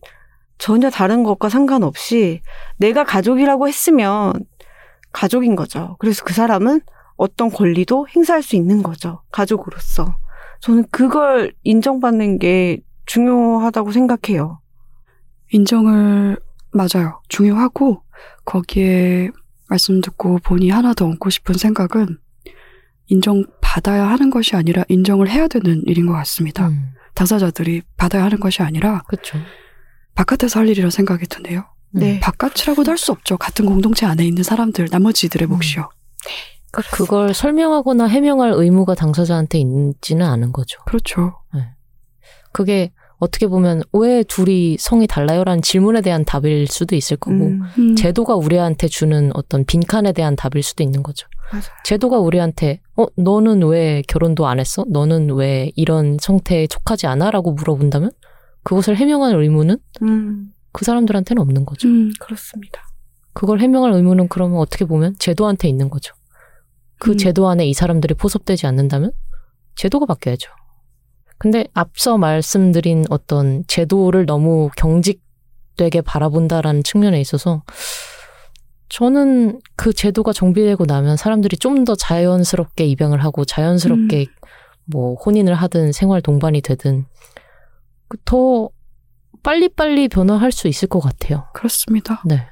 전혀 다른 것과 상관없이 내가 가족이라고 했으면 가족인 거죠. 그래서 그 사람은 어떤 권리도 행사할 수 있는 거죠. 가족으로서. 저는 그걸 인정받는 게 중요하다고 생각해요. 인정을 맞아요. 중요하고 거기에 말씀 듣고 보니 하나 더 얹고 싶은 생각은 인정받아야 하는 것이 아니라 인정을 해야 되는 일인 것 같습니다. 음, 당사자들이 받아야 하는 것이 아니라 그렇죠. 바깥에서 할 일이라 생각이 드네요. 네. 바깥이라고도 할 수 없죠. 같은 공동체 안에 있는 사람들, 나머지들의 음. 몫이요. 그러니까 그걸 설명하거나 해명할 의무가 당사자한테 있지는 않은 거죠. 그렇죠. 그게 어떻게 보면 왜 둘이 성이 달라요라는 질문에 대한 답일 수도 있을 거고 음, 음, 제도가 우리한테 주는 어떤 빈칸에 대한 답일 수도 있는 거죠. 맞아요. 제도가 우리한테 어 너는 왜 결혼도 안 했어? 너는 왜 이런 성태에 속하지 않아?라고 물어본다면 그것을 해명할 의무는 음, 그 사람들한테는 없는 거죠. 음, 그렇습니다. 그걸 해명할 의무는 그러면 어떻게 보면 제도한테 있는 거죠. 그 음. 제도 안에 이 사람들이 포섭되지 않는다면 제도가 바뀌어야죠. 근데 앞서 말씀드린 어떤 제도를 너무 경직되게 바라본다라는 측면에 있어서 저는 그 제도가 정비되고 나면 사람들이 좀 더 자연스럽게 입양을 하고 자연스럽게 뭐 혼인을 하든 생활 동반이 되든 그더 빨리빨리 변화할 수 있을 것 같아요. 그렇습니다. 네.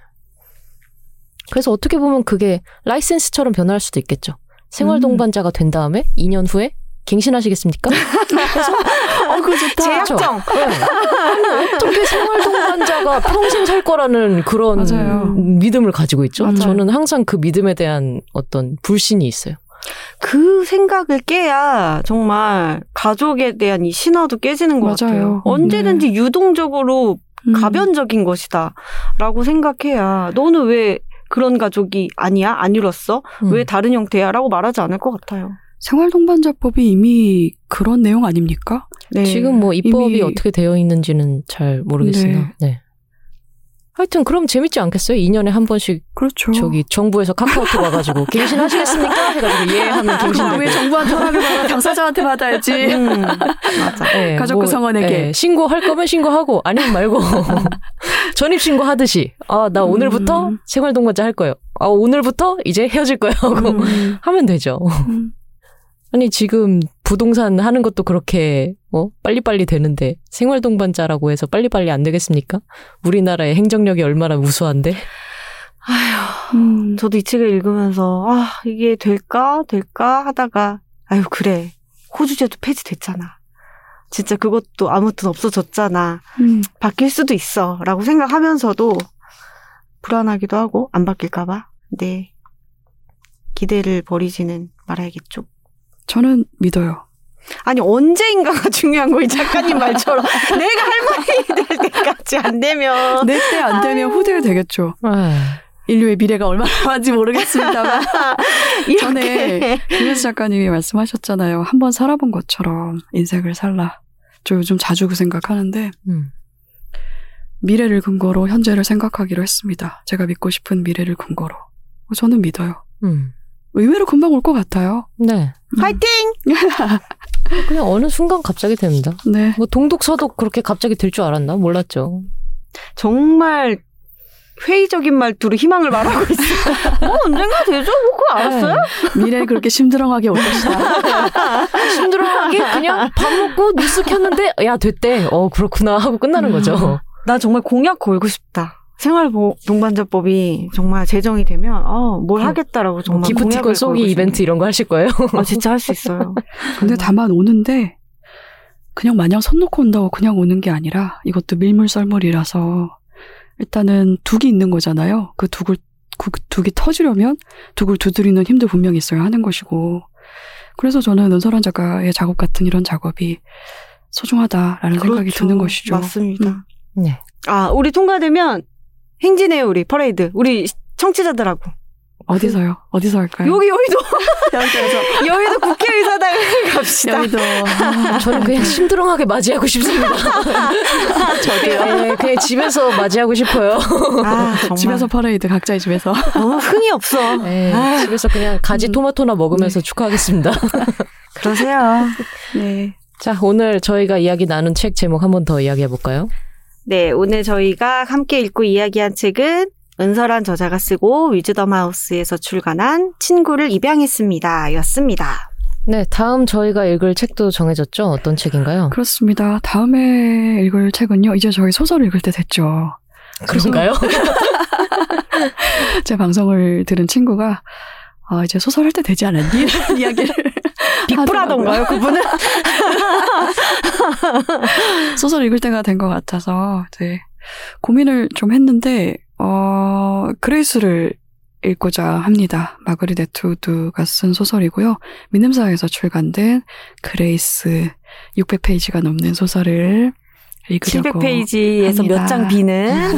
그래서 어떻게 보면 그게 라이센스처럼 변화할 수도 있겠죠. 생활 동반자가 된 다음에 2년 후에 갱신하시겠습니까? 어, 그거 좋다. <laughs> 제약정. 아니, 어떻게 생활 동반자가 평생 살 거라는 그런 맞아요. 믿음을 가지고 있죠. 맞아요. 저는 항상 그 믿음에 대한 어떤 불신이 있어요. 그 생각을 깨야 정말 가족에 대한 이 신화도 깨지는 것 맞아요. 같아요. 언제든지 유동적으로 음, 가변적인 것이다. 라고 생각해야 너는 왜 그런 가족이 아니야? 안 이뤘어? 음. 왜 다른 형태야? 라고 말하지 않을 것 같아요. 생활동반자법이 이미 그런 내용 아닙니까? 네. 지금 뭐 입법이 어떻게 되어 있는지는 잘 모르겠으나. 네. 하여튼 그럼 재밌지 않겠어요? 2년에 한 번씩 그렇죠. 저기 정부에서 카카오톡 와가지고 <laughs> 갱신하시겠습니까? 해가지고 예 하면 갱신되고. 왜 정부한테 받아 당사자한테 받아야지. 음, <laughs> 맞아. 예, 가족 구성원에게. 예, 신고할 거면 신고하고 아니면 말고 <laughs> 전입 신고 하듯이 아 나 오늘부터 음. 생활동반자 할 거예요. 아 오늘부터 이제 헤어질 거예요 하고 음, 하면 되죠. 음. 아니 지금 부동산 하는 것도 그렇게 뭐 빨리빨리 되는데 생활 동반자라고 해서 빨리빨리 안 되겠습니까? 우리나라의 행정력이 얼마나 우수한데 아휴, 음, 저도 이 책을 읽으면서, 아, 이게 될까? 될까? 하다가, 아유, 그래. 호주제도 폐지됐잖아. 진짜 그것도 아무튼 없어졌잖아. 음, 바뀔 수도 있어. 라고 생각하면서도 불안하기도 하고, 안 바뀔까봐. 네. 기대를 버리지는 말아야겠죠. 저는 믿어요. 아니 언제인가가 <laughs> 중요한 거이 작가님 말처럼 <laughs> 내가 할머니 될 때까지 안 되면 내 때 안 되면 후대 되겠죠. 아, 인류의 미래가 얼마나 많은지 모르겠습니다만. <laughs> 전에 김혜수 작가님이 말씀하셨잖아요. 한번 살아본 것처럼 인생을 살라. 저 요즘 자주 그 생각하는데 음. 미래를 근거로 현재를 생각하기로 했습니다. 제가 믿고 싶은 미래를 근거로. 저는 믿어요. 음. 의외로 금방 올 것 같아요. 네. 파이팅! <laughs> 그냥 어느 순간 갑자기 됩니다. 네. 뭐 동독 서독 그렇게 갑자기 될 줄 알았나? 몰랐죠. 정말 회의적인 말투로 희망을 말하고 있어. 어, <laughs> 언젠가 되죠? 뭐 그거 알았어요? 미래 그렇게 심드렁하게 올 것이다. <laughs> 힘들어하게 그냥 밥 먹고 뉴스 켰는데 야 됐대. 어 그렇구나 하고 끝나는 거죠. 나 정말 공약 걸고 싶다. 생활보 동반자법이 정말 제정이 되면 어, 뭘 음. 하겠다라고 정말 기프티콘 걸고 이벤트 이런 거 하실 거예요? 아 진짜 할 수 있어요. <laughs> 근데 다만 오는데 그냥 마냥 손 놓고 온다고 그냥 오는 게 아니라 이것도 밀물썰물이라서 일단은 둑이 있는 거잖아요. 그 둑을 그 둑이 터지려면 둑을 두드리는 힘도 분명히 있어야 하는 것이고 그래서 저는 은설한 작가의 작업 같은 이런 작업이 소중하다라는 생각이 그렇죠. 드는 것이죠. 맞습니다. 음. 네. 아 우리 통과되면 행진해요 우리 퍼레이드 우리 청취자들하고 어디서요? 어디서 할까요? 여기 여의도 <laughs> 여기서 여의도 국회의사당 <laughs> 갑시다. 여기도 아, 저는 그냥 심드렁하게 맞이하고 싶습니다. <laughs> 저도요. 네, 그냥 집에서 맞이하고 싶어요. 아 정말 집에서 퍼레이드 각자의 집에서 너무 흥이 없어. 네, 아. 집에서 그냥 가지 토마토나 먹으면서 축하하겠습니다. 그러세요. 네. 자, 오늘 저희가 이야기 나눈 책 제목 한 번 더 이야기해 볼까요? 네, 오늘 저희가 함께 읽고 이야기한 책은 은설한 저자가 쓰고 위즈덤 하우스에서 출간한 친구를 입양했습니다. 였습니다. 네, 다음 저희가 읽을 책도 정해졌죠? 어떤 책인가요? 그렇습니다. 다음에 읽을 책은요. 이제 저희 소설 읽을 때 됐죠. 그런가요? <laughs> 제 방송을 들은 친구가 아, 이제 소설 할 때 되지 않았니? <laughs> 이런 이야기를 <laughs> 빅브라던가요, 그분은? <laughs> 소설 읽을 때가 된 것 같아서 이제 고민을 좀 했는데 어 그레이스를 읽고자 합니다. 마거릿 애트우드가 쓴 소설이고요. 민음사에서 출간된 그레이스 600페이지가 넘는 소설을 읽으려고 700페이지에서 합니다. 몇장 비는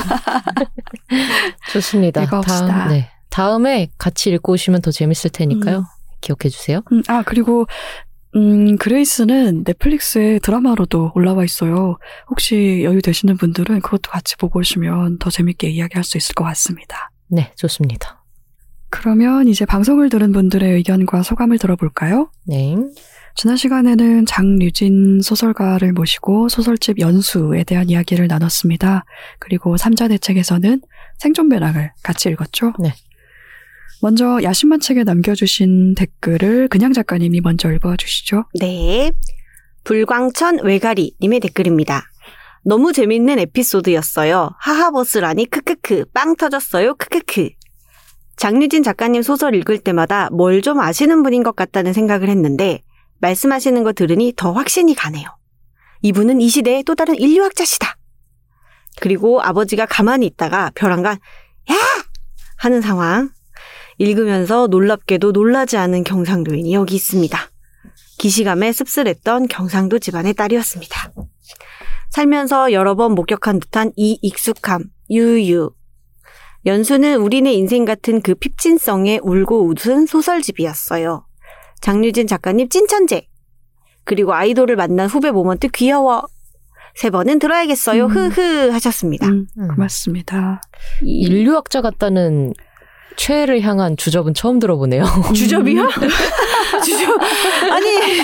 좋습니다. 읽어봅시다. 다음, 네. 다음에 같이 읽고 오시면 더 재밌을 테니까요. 기억해 주세요. 음, 아, 그리고, 음, 그레이스는 넷플릭스에 드라마로도 올라와 있어요. 혹시 여유 되시는 분들은 그것도 같이 보고 오시면 더 재밌게 이야기할 수 있을 것 같습니다. 네, 좋습니다. 그러면 이제 방송을 들은 분들의 의견과 소감을 들어볼까요? 네. 지난 시간에는 장류진 소설가를 모시고 소설집 연수에 대한 이야기를 나눴습니다. 그리고 삼자 대책에서는 생존 배락을 같이 읽었죠. 네. 먼저 야심만 책에 남겨주신 댓글을 그냥 작가님이 먼저 읽어주시죠. 네. 불광천 외가리님의 댓글입니다. 너무 재밌는 에피소드였어요. 하하버스라니 크크크 빵 터졌어요 크크크. 장유진 작가님 소설 읽을 때마다 뭘 좀 아시는 분인 것 같다는 생각을 했는데 말씀하시는 거 들으니 더 확신이 가네요. 이분은 이 시대의 또 다른 인류학자시다. 그리고 아버지가 가만히 있다가 벼랑간 야 하는 상황 읽으면서 놀랍게도 놀라지 않은 경상도인이 여기 있습니다. 기시감에 씁쓸했던 경상도 집안의 딸이었습니다. 살면서 여러 번 목격한 듯한 이 익숙함, 유유. 연수는 우리네 인생 같은 그 핍진성에 울고 웃은 소설집이었어요. 장유진 작가님 찐천재. 그리고 아이돌을 만난 후배 모먼트 귀여워. 세 번은 들어야겠어요. 음. 흐흐 하셨습니다. 음, 음. 고맙습니다. 이- 인류학자 같다는 최애를 향한 주접은 처음 들어보네요. <laughs> 주접이요? <laughs> 주접 아니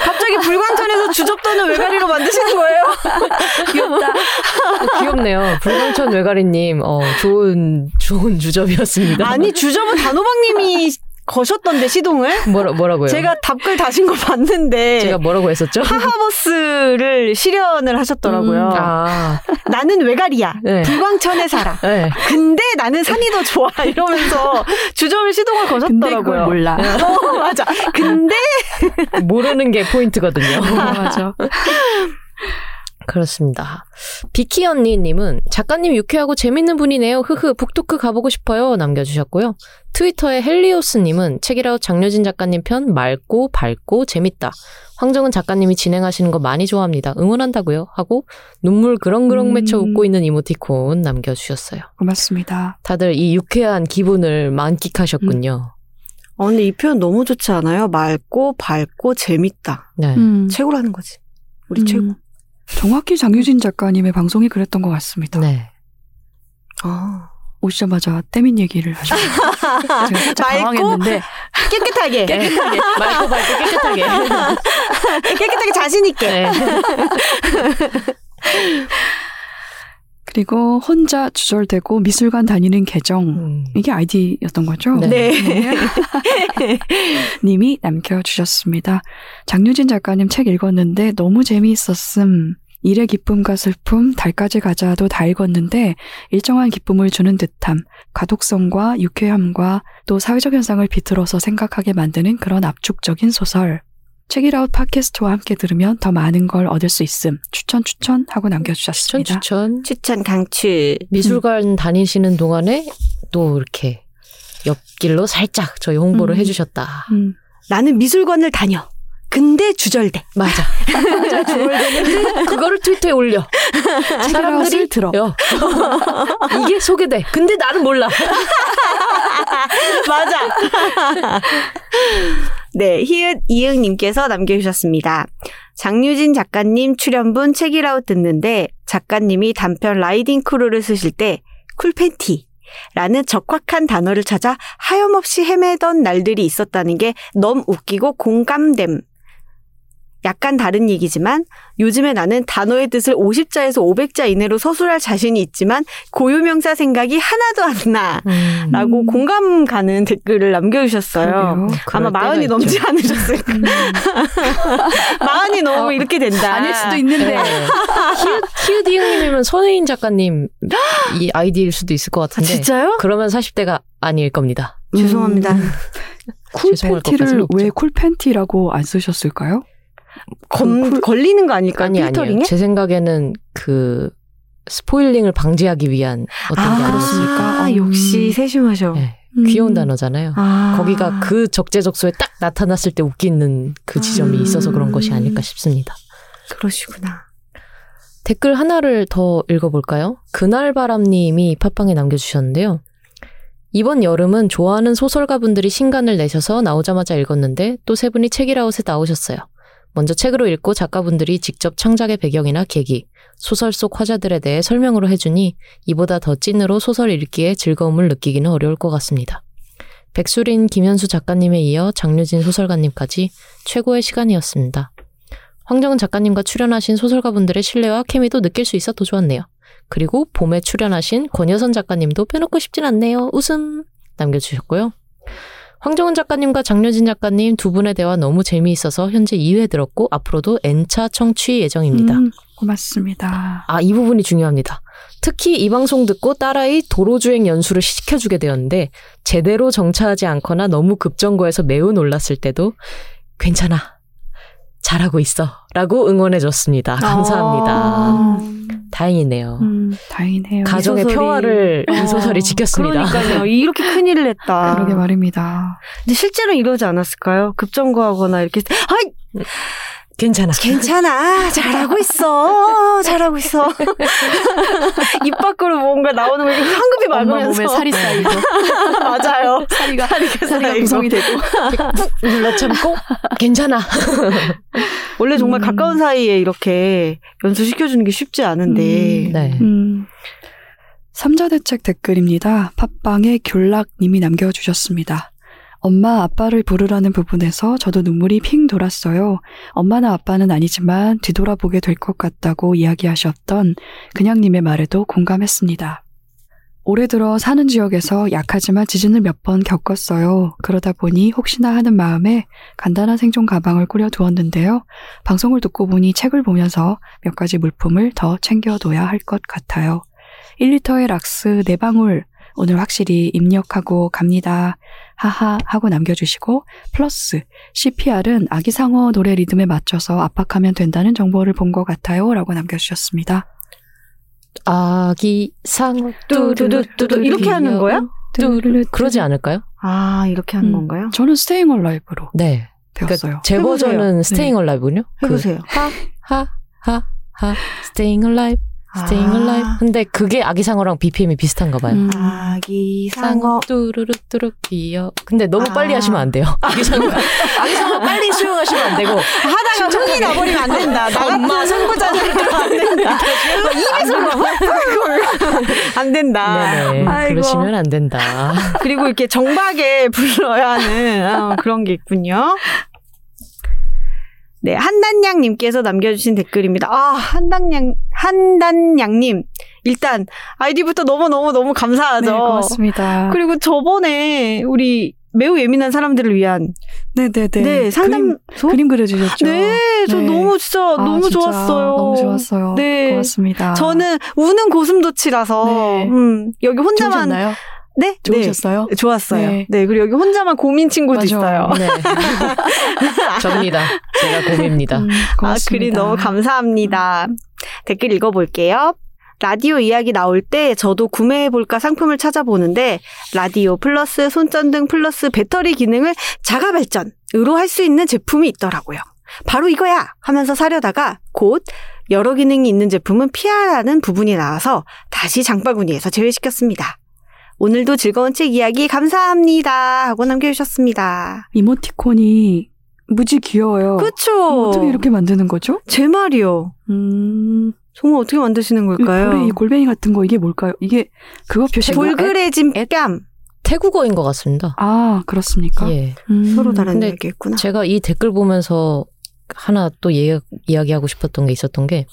갑자기 불광천에서 주접 떠는 외가리로 만드시는 거예요? <laughs> 귀엽다. 귀엽네요. 불광천 외가리님, 어, 좋은, 좋은 주접이었습니다. 아니 주접은 단호박님이 거셨던데 시동을 <laughs> 뭐라, 뭐라고요? 제가 답글 다신 거 봤는데 제가 뭐라고 했었죠? 하하버스를 실현을 하셨더라고요. 음, 아, <laughs> 나는 외가리야. 네. 불광천에 살아. 네. 근데 나는 산이 더 좋아. <laughs> 이러면서 주점을 시동을 거셨더라고요. 몰라. 어, 맞아. 근데 모르는 게 포인트거든요. 아, 맞아. 그렇습니다. 비키 언니님은 작가님 유쾌하고 재밌는 분이네요. 흐흐 북토크 가보고 싶어요. 남겨주셨고요. 트위터에 헬리오스님은 책이라웃 장려진 작가님 편 맑고 밝고 재밌다. 황정은 작가님이 진행하시는 거 많이 좋아합니다. 응원한다고요. 하고 눈물 그렁그렁 음. 맺혀 웃고 있는 이모티콘 남겨주셨어요. 고맙습니다. 다들 이 유쾌한 기분을 만끽하셨군요. 어, 근데 이 표현 너무 좋지 않아요? 맑고 밝고 재밌다. 네. 음. 최고라는 거지. 우리 음. 최고. 정확히 장유진 작가님의 방송이 그랬던 것 같습니다. 네. 아. 오시자마자 때민 얘기를 하셨어요. <laughs> 맑고 깨끗하게. 깨끗하게. 맑고 밝고 깨끗하게. <laughs> 깨끗하게 자신 있게. 네. 그리고 혼자 주절되고 미술관 다니는 계정 음. 이게 아이디였던 거죠? 네. 네. <laughs> 님이 남겨주셨습니다. 장유진 작가님 책 읽었는데 너무 재미있었음. 일의 기쁨과 슬픔, 달까지 가자도 다 읽었는데 일정한 기쁨을 주는 듯함, 가독성과 유쾌함과 또 사회적 현상을 비틀어서 생각하게 만드는 그런 압축적인 소설. 책이라웃 팟캐스트와 함께 들으면 더 많은 걸 얻을 수 있음. 추천 추천 하고 추천 남겨주셨습니다. 추천. 추천 강추. 미술관 다니시는 동안에 또 이렇게 옆길로 살짝 저희 홍보를 음. 해주셨다. 음, 나는 미술관을 다녀. 근데 주절돼. 맞아. 맞아. 주얼되는데 그거를 트위터에 올려. 책이라웃을 들어. 야, 이게 소개돼. 근데 나는 몰라. <laughs> 맞아. 네, 히읗 이응님께서 남겨주셨습니다. 장유진 작가님 출연분 책이라웃 듣는데 작가님이 단편 라이딩 크루를 쓰실 때 쿨팬티 라는 적확한 단어를 찾아 하염없이 헤매던 날들이 있었다는 게 너무 웃기고 공감됨. 약간 다른 얘기지만 요즘에 나는 단어의 뜻을 50자에서 500자 이내로 서술할 자신이 있지만 고유명사 생각이 하나도 안 나. 음. 라고 공감 가는 댓글을 남겨주셨어요. 아마 마흔이 넘지. 않으셨을까. 음, <laughs> 마흔이 넘으면 어, 이렇게 된다. 아닐 수도 있는데. 네. 키우디 형님이면 손혜인 작가님 이 아이디일 수도 있을 것 아, 같은데. 진짜요? 그러면 40대가 아닐 겁니다. 죄송합니다. 음, 것까지는 쿨팬티를. 왜 쿨팬티라고 안 쓰셨을까요? 검, 쿨- 걸리는 거 아닐까요? 아니. 필터링에? 제 생각에는 그 spoiling을 방지하기 위한 어떤 게 아, 아니었을까. 음. 역시 세심하셔. 네. 음. 귀여운 단어잖아요. 아. 거기가 그 적재적소에 딱 나타났을 때 웃기는 그 지점이 음. 있어서 그런 것이 아닐까 싶습니다. 그러시구나. 댓글 하나를 더 읽어볼까요? 그날바람님이 팟빵에 남겨주셨는데요. 이번 여름은 좋아하는 소설가분들이 신간을 내셔서 나오자마자 읽었는데 또 세 분이 책이라웃에 나오셨어요. 먼저 책으로 읽고 작가분들이 직접 창작의 배경이나 계기, 소설 속 화자들에 대해 설명으로 해주니 이보다 더 찐으로 소설 읽기에 즐거움을 느끼기는 어려울 것 같습니다. 백수린 김현수 작가님에 이어 장류진 소설가님까지 최고의 시간이었습니다. 황정은 작가님과 출연하신 소설가분들의 신뢰와 케미도 느낄 수 있어 더 좋았네요. 그리고 봄에 출연하신 권여선 작가님도 빼놓고 싶진 않네요. 웃음 남겨주셨고요. 황정은 작가님과 장려진 작가님 두 분의 대화 너무 재미있어서 현재 2회 들었고 앞으로도 N차 청취 예정입니다. 음, 고맙습니다. 아, 이 부분이 중요합니다. 특히 이 방송 듣고 딸아이 도로주행 연수를 시켜주게 되었는데 제대로 정차하지 않거나 너무 급정거해서 매우 놀랐을 때도 괜찮아. 잘하고 있어. 라고 응원해줬습니다. 감사합니다. 아. 다행이네요. 음, 다행이네요. 가정의 소설이- 평화를 이 어, 소설이 지켰습니다. 그러니까요. 이렇게 큰일을 했다. 그러게 말입니다. 근데 실제로 이러지 않았을까요? 급정거하거나 이렇게 아이 괜찮아. 괜찮아 <laughs> 잘하고 있어 잘하고 있어 <laughs> 입 밖으로 뭔가 나오는 걸 이렇게 황급히 막으면서 몸에 살이 쌓이고 <laughs> 맞아요 사리가 살이가 사리가 쌓이고. 구성이 되고 눌러 참고 괜찮아. 원래 정말 음. 가까운 사이에 이렇게 연수시켜주는 게 쉽지 않은데 음. 네. 음. 삼자대책 댓글입니다. 팟빵에 귤락님이 남겨주셨습니다. 엄마 아빠를 부르라는 부분에서 저도 눈물이 핑 돌았어요. 엄마나 아빠는 아니지만 뒤돌아보게 될 것 같다고 이야기하셨던 그냥님의 말에도 공감했습니다. 올해 들어 사는 지역에서 약하지만 지진을 몇 번 겪었어요. 그러다 보니 혹시나 하는 마음에 간단한 생존 가방을 꾸려 두었는데요. 방송을 듣고 보니 책을 보면서 몇 가지 물품을 더 챙겨둬야 할 것 같아요. 1리터의 락스 4방울, 오늘 확실히 입력하고 갑니다. 하하 하고 남겨주시고 플러스 CPR은 아기상어 노래 리듬에 맞춰서 압박하면 된다는 정보를 본 것 같아요. 라고 남겨주셨습니다. 아기 상어 뚜두두두두 이렇게 하는 거야? 뚜루루 그러지 않을까요? 아 이렇게 하는 음, 건가요? 저는 Stayin' Alive로 네. 배웠어요. 제 해보세요. 버전은 Stayin' Alive군요. 해보세요. 하하하 Stayin' Alive Stayin' 아. Alive. 근데 그게 아기 상어랑 BPM이 비슷한가 봐요. 음, 아기 상어 뚜루루 뚜루 귀여. 근데 너무 빨리 아. 하시면 안 돼요. <laughs> 아기 상어 아기 상어 빨리 수용하시면 안 되고 하다가 흥이 나버리면 안 된다. 나 같은 선구자들은 안 된다. 입에서 막안 된다. 네네 아이고. 그러시면 안 된다. 그리고 이렇게 정박에 불러야 하는 어, 그런 게 있군요. 네, 한단양님께서 남겨주신 댓글입니다. 아, 한단양, 한단양님. 일단, 아이디부터 너무너무너무 감사하죠. 네, 고맙습니다. 그리고 저번에 우리 매우 예민한 사람들을 위한 네네네. 네, 상담소? 그림, 그림 그려주셨죠. 네, 저 네. 너무 진짜 아, 너무 진짜 좋았어요. 너무 좋았어요. 네. 고맙습니다. 저는 우는 고슴도치라서 네. 음, 여기 혼자만 좋으셨나요? 네, 좋으셨어요? 네, 좋았어요. 네. 네. 그리고 여기 혼자만 고민 친구도 맞아. 있어요. 네. <laughs> 접니다. 제가 고민입니다. 음, 아. 글이 너무 감사합니다. 댓글 읽어볼게요. 라디오 이야기 나올 때 저도 구매해볼까 상품을 찾아보는데 라디오 플러스 손전등 플러스 배터리 기능을 자가 발전으로 할 수 있는 제품이 있더라고요. 바로 이거야 하면서 사려다가 곧 여러 기능이 있는 제품은 피하라는 부분이 나와서 다시 장바구니에서 제외시켰습니다. 오늘도 즐거운 책 이야기 감사합니다 하고 남겨주셨습니다. 이모티콘이 무지 귀여워요. 그쵸? 어떻게 이렇게 만드는 거죠? 제 말이요. 음, 정말 어떻게 만드시는 이 걸까요? 이 골뱅이 같은 거 이게 뭘까요? 이게 그거 표시인가요? 볼그레진 뺨 태국어인 것 같습니다. 아, 그렇습니까? 예. 음, 서로 다른 얘기했구나. 제가 이 댓글 보면서 하나 또 예, 이야기하고 싶었던 게 있었던 게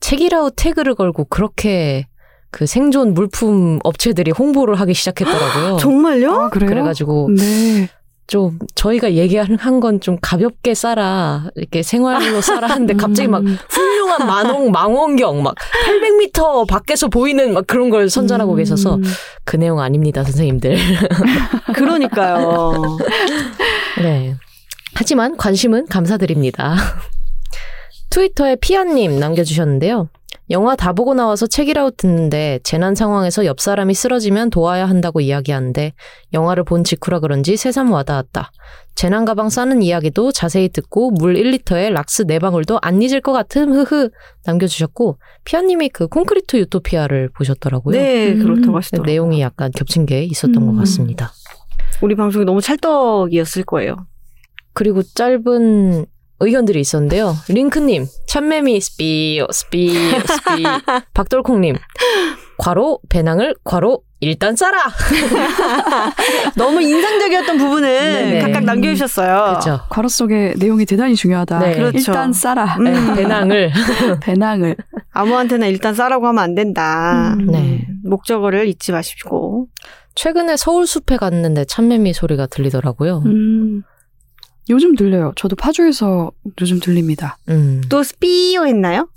책이라우 태그를 걸고 그렇게 그 생존 물품 업체들이 홍보를 하기 시작했더라고요. <gasps> 정말요? 아, 그래요? 그래가지고 네. 좀 저희가 얘기한 건 좀 가볍게 싸라 이렇게 생활로 싸라 하는데 <laughs> 갑자기 막 음, 훌륭한 만원 망원경 막 800m 밖에서 보이는 막 그런 걸 선전하고 음, 계셔서 그 내용 아닙니다 선생님들. <laughs> 그러니까요. <laughs> 네. 하지만 관심은 감사드립니다. 트위터에 피아님 남겨주셨는데요. 영화 다 보고 나와서 책이라웃 듣는데 재난 상황에서 옆 사람이 쓰러지면 도와야 한다고 이야기하는데 영화를 본 직후라 그런지 새삼 와닿았다. 재난 가방 싸는 이야기도 자세히 듣고 물 1리터에 락스 4방울도 안 잊을 것 같음 흐흐 남겨주셨고 피아님이 그 콘크리트 유토피아를 보셨더라고요. 네, 음. 그렇다고 네, 하시더라고요. 내용이 약간 겹친 게 있었던 음. 것 같습니다. 우리 방송이 너무 찰떡이었을 거예요. 그리고 짧은 의견들이 있었는데요. 링크님, 참매미 스피어 스피어 스피 <laughs> 박돌콩님, 괄호 배낭을 괄호 일단 싸라. <laughs> 너무 인상적이었던 부분은 네네. 각각 남겨주셨어요. 그렇죠. 괄호 속의 내용이 대단히 중요하다. 네. 그렇죠. 일단 싸라. 음. 네, 배낭을 <laughs> 배낭을. 아무한테나 일단 싸라고 하면 안 된다. 음. 네. 목적어를 잊지 마십시오. 최근에 서울 숲에 갔는데 참매미 소리가 들리더라고요. 음, 요즘 들려요. 저도 파주에서 요즘 들립니다. 음. 또 스피어 했나요?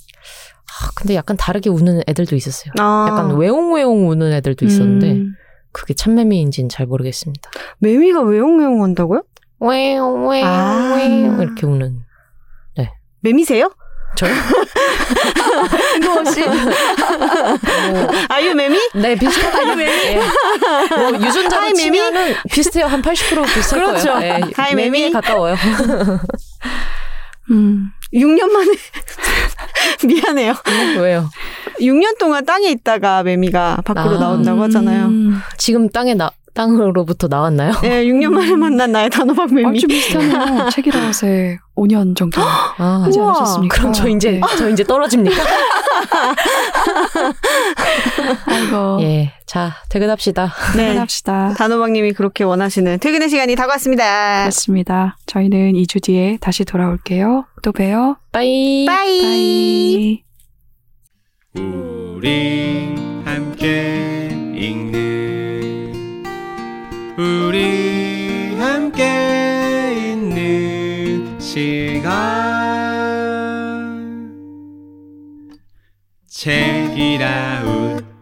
아, 근데 약간 다르게 우는 애들도 있었어요. 아, 약간 외옹외옹 우는 애들도 있었는데 음, 그게 참매미인지는 잘 모르겠습니다. 매미가 외용외용 한다고요? 외옹 외옹 아. 외옹 이렇게 우는. 매미세요? 저요? 뜬금없이. 아유 매미? 네, 비슷하다. 예. 뭐 유전자로 Hi, 매미? 치면은 비슷해요. 한 80% 비슷할 그렇죠. 거예요. 예, Hi, 매미? 가까워요. 음, 6년 만에 <laughs> 미안해요. 왜요? 6년 동안 땅에 있다가 매미가 밖으로 아. 나온다고 하잖아요. 음, 지금 땅에 나, 땅으로부터 나왔나요? 네, 6년 만에 만난 나의 단호박 매미. 얼추 비슷하네요. <laughs> 책읽아웃에 5년 정도 아, 하지 우와. 않으셨습니까? 그럼 저 이제 네. 저 이제 떨어집니까? <laughs> 아이고. 예. 자, 퇴근합시다. 네. 합시다. 단호박님이 그렇게 원하시는 퇴근의 시간이 다가왔습니다. 그렇습니다. 저희는 2주 뒤에 다시 돌아올게요. 또 봬요. Bye. Bye. Bye. 우리 함께 읽는 우리 함께 있는 시간. 책이라웃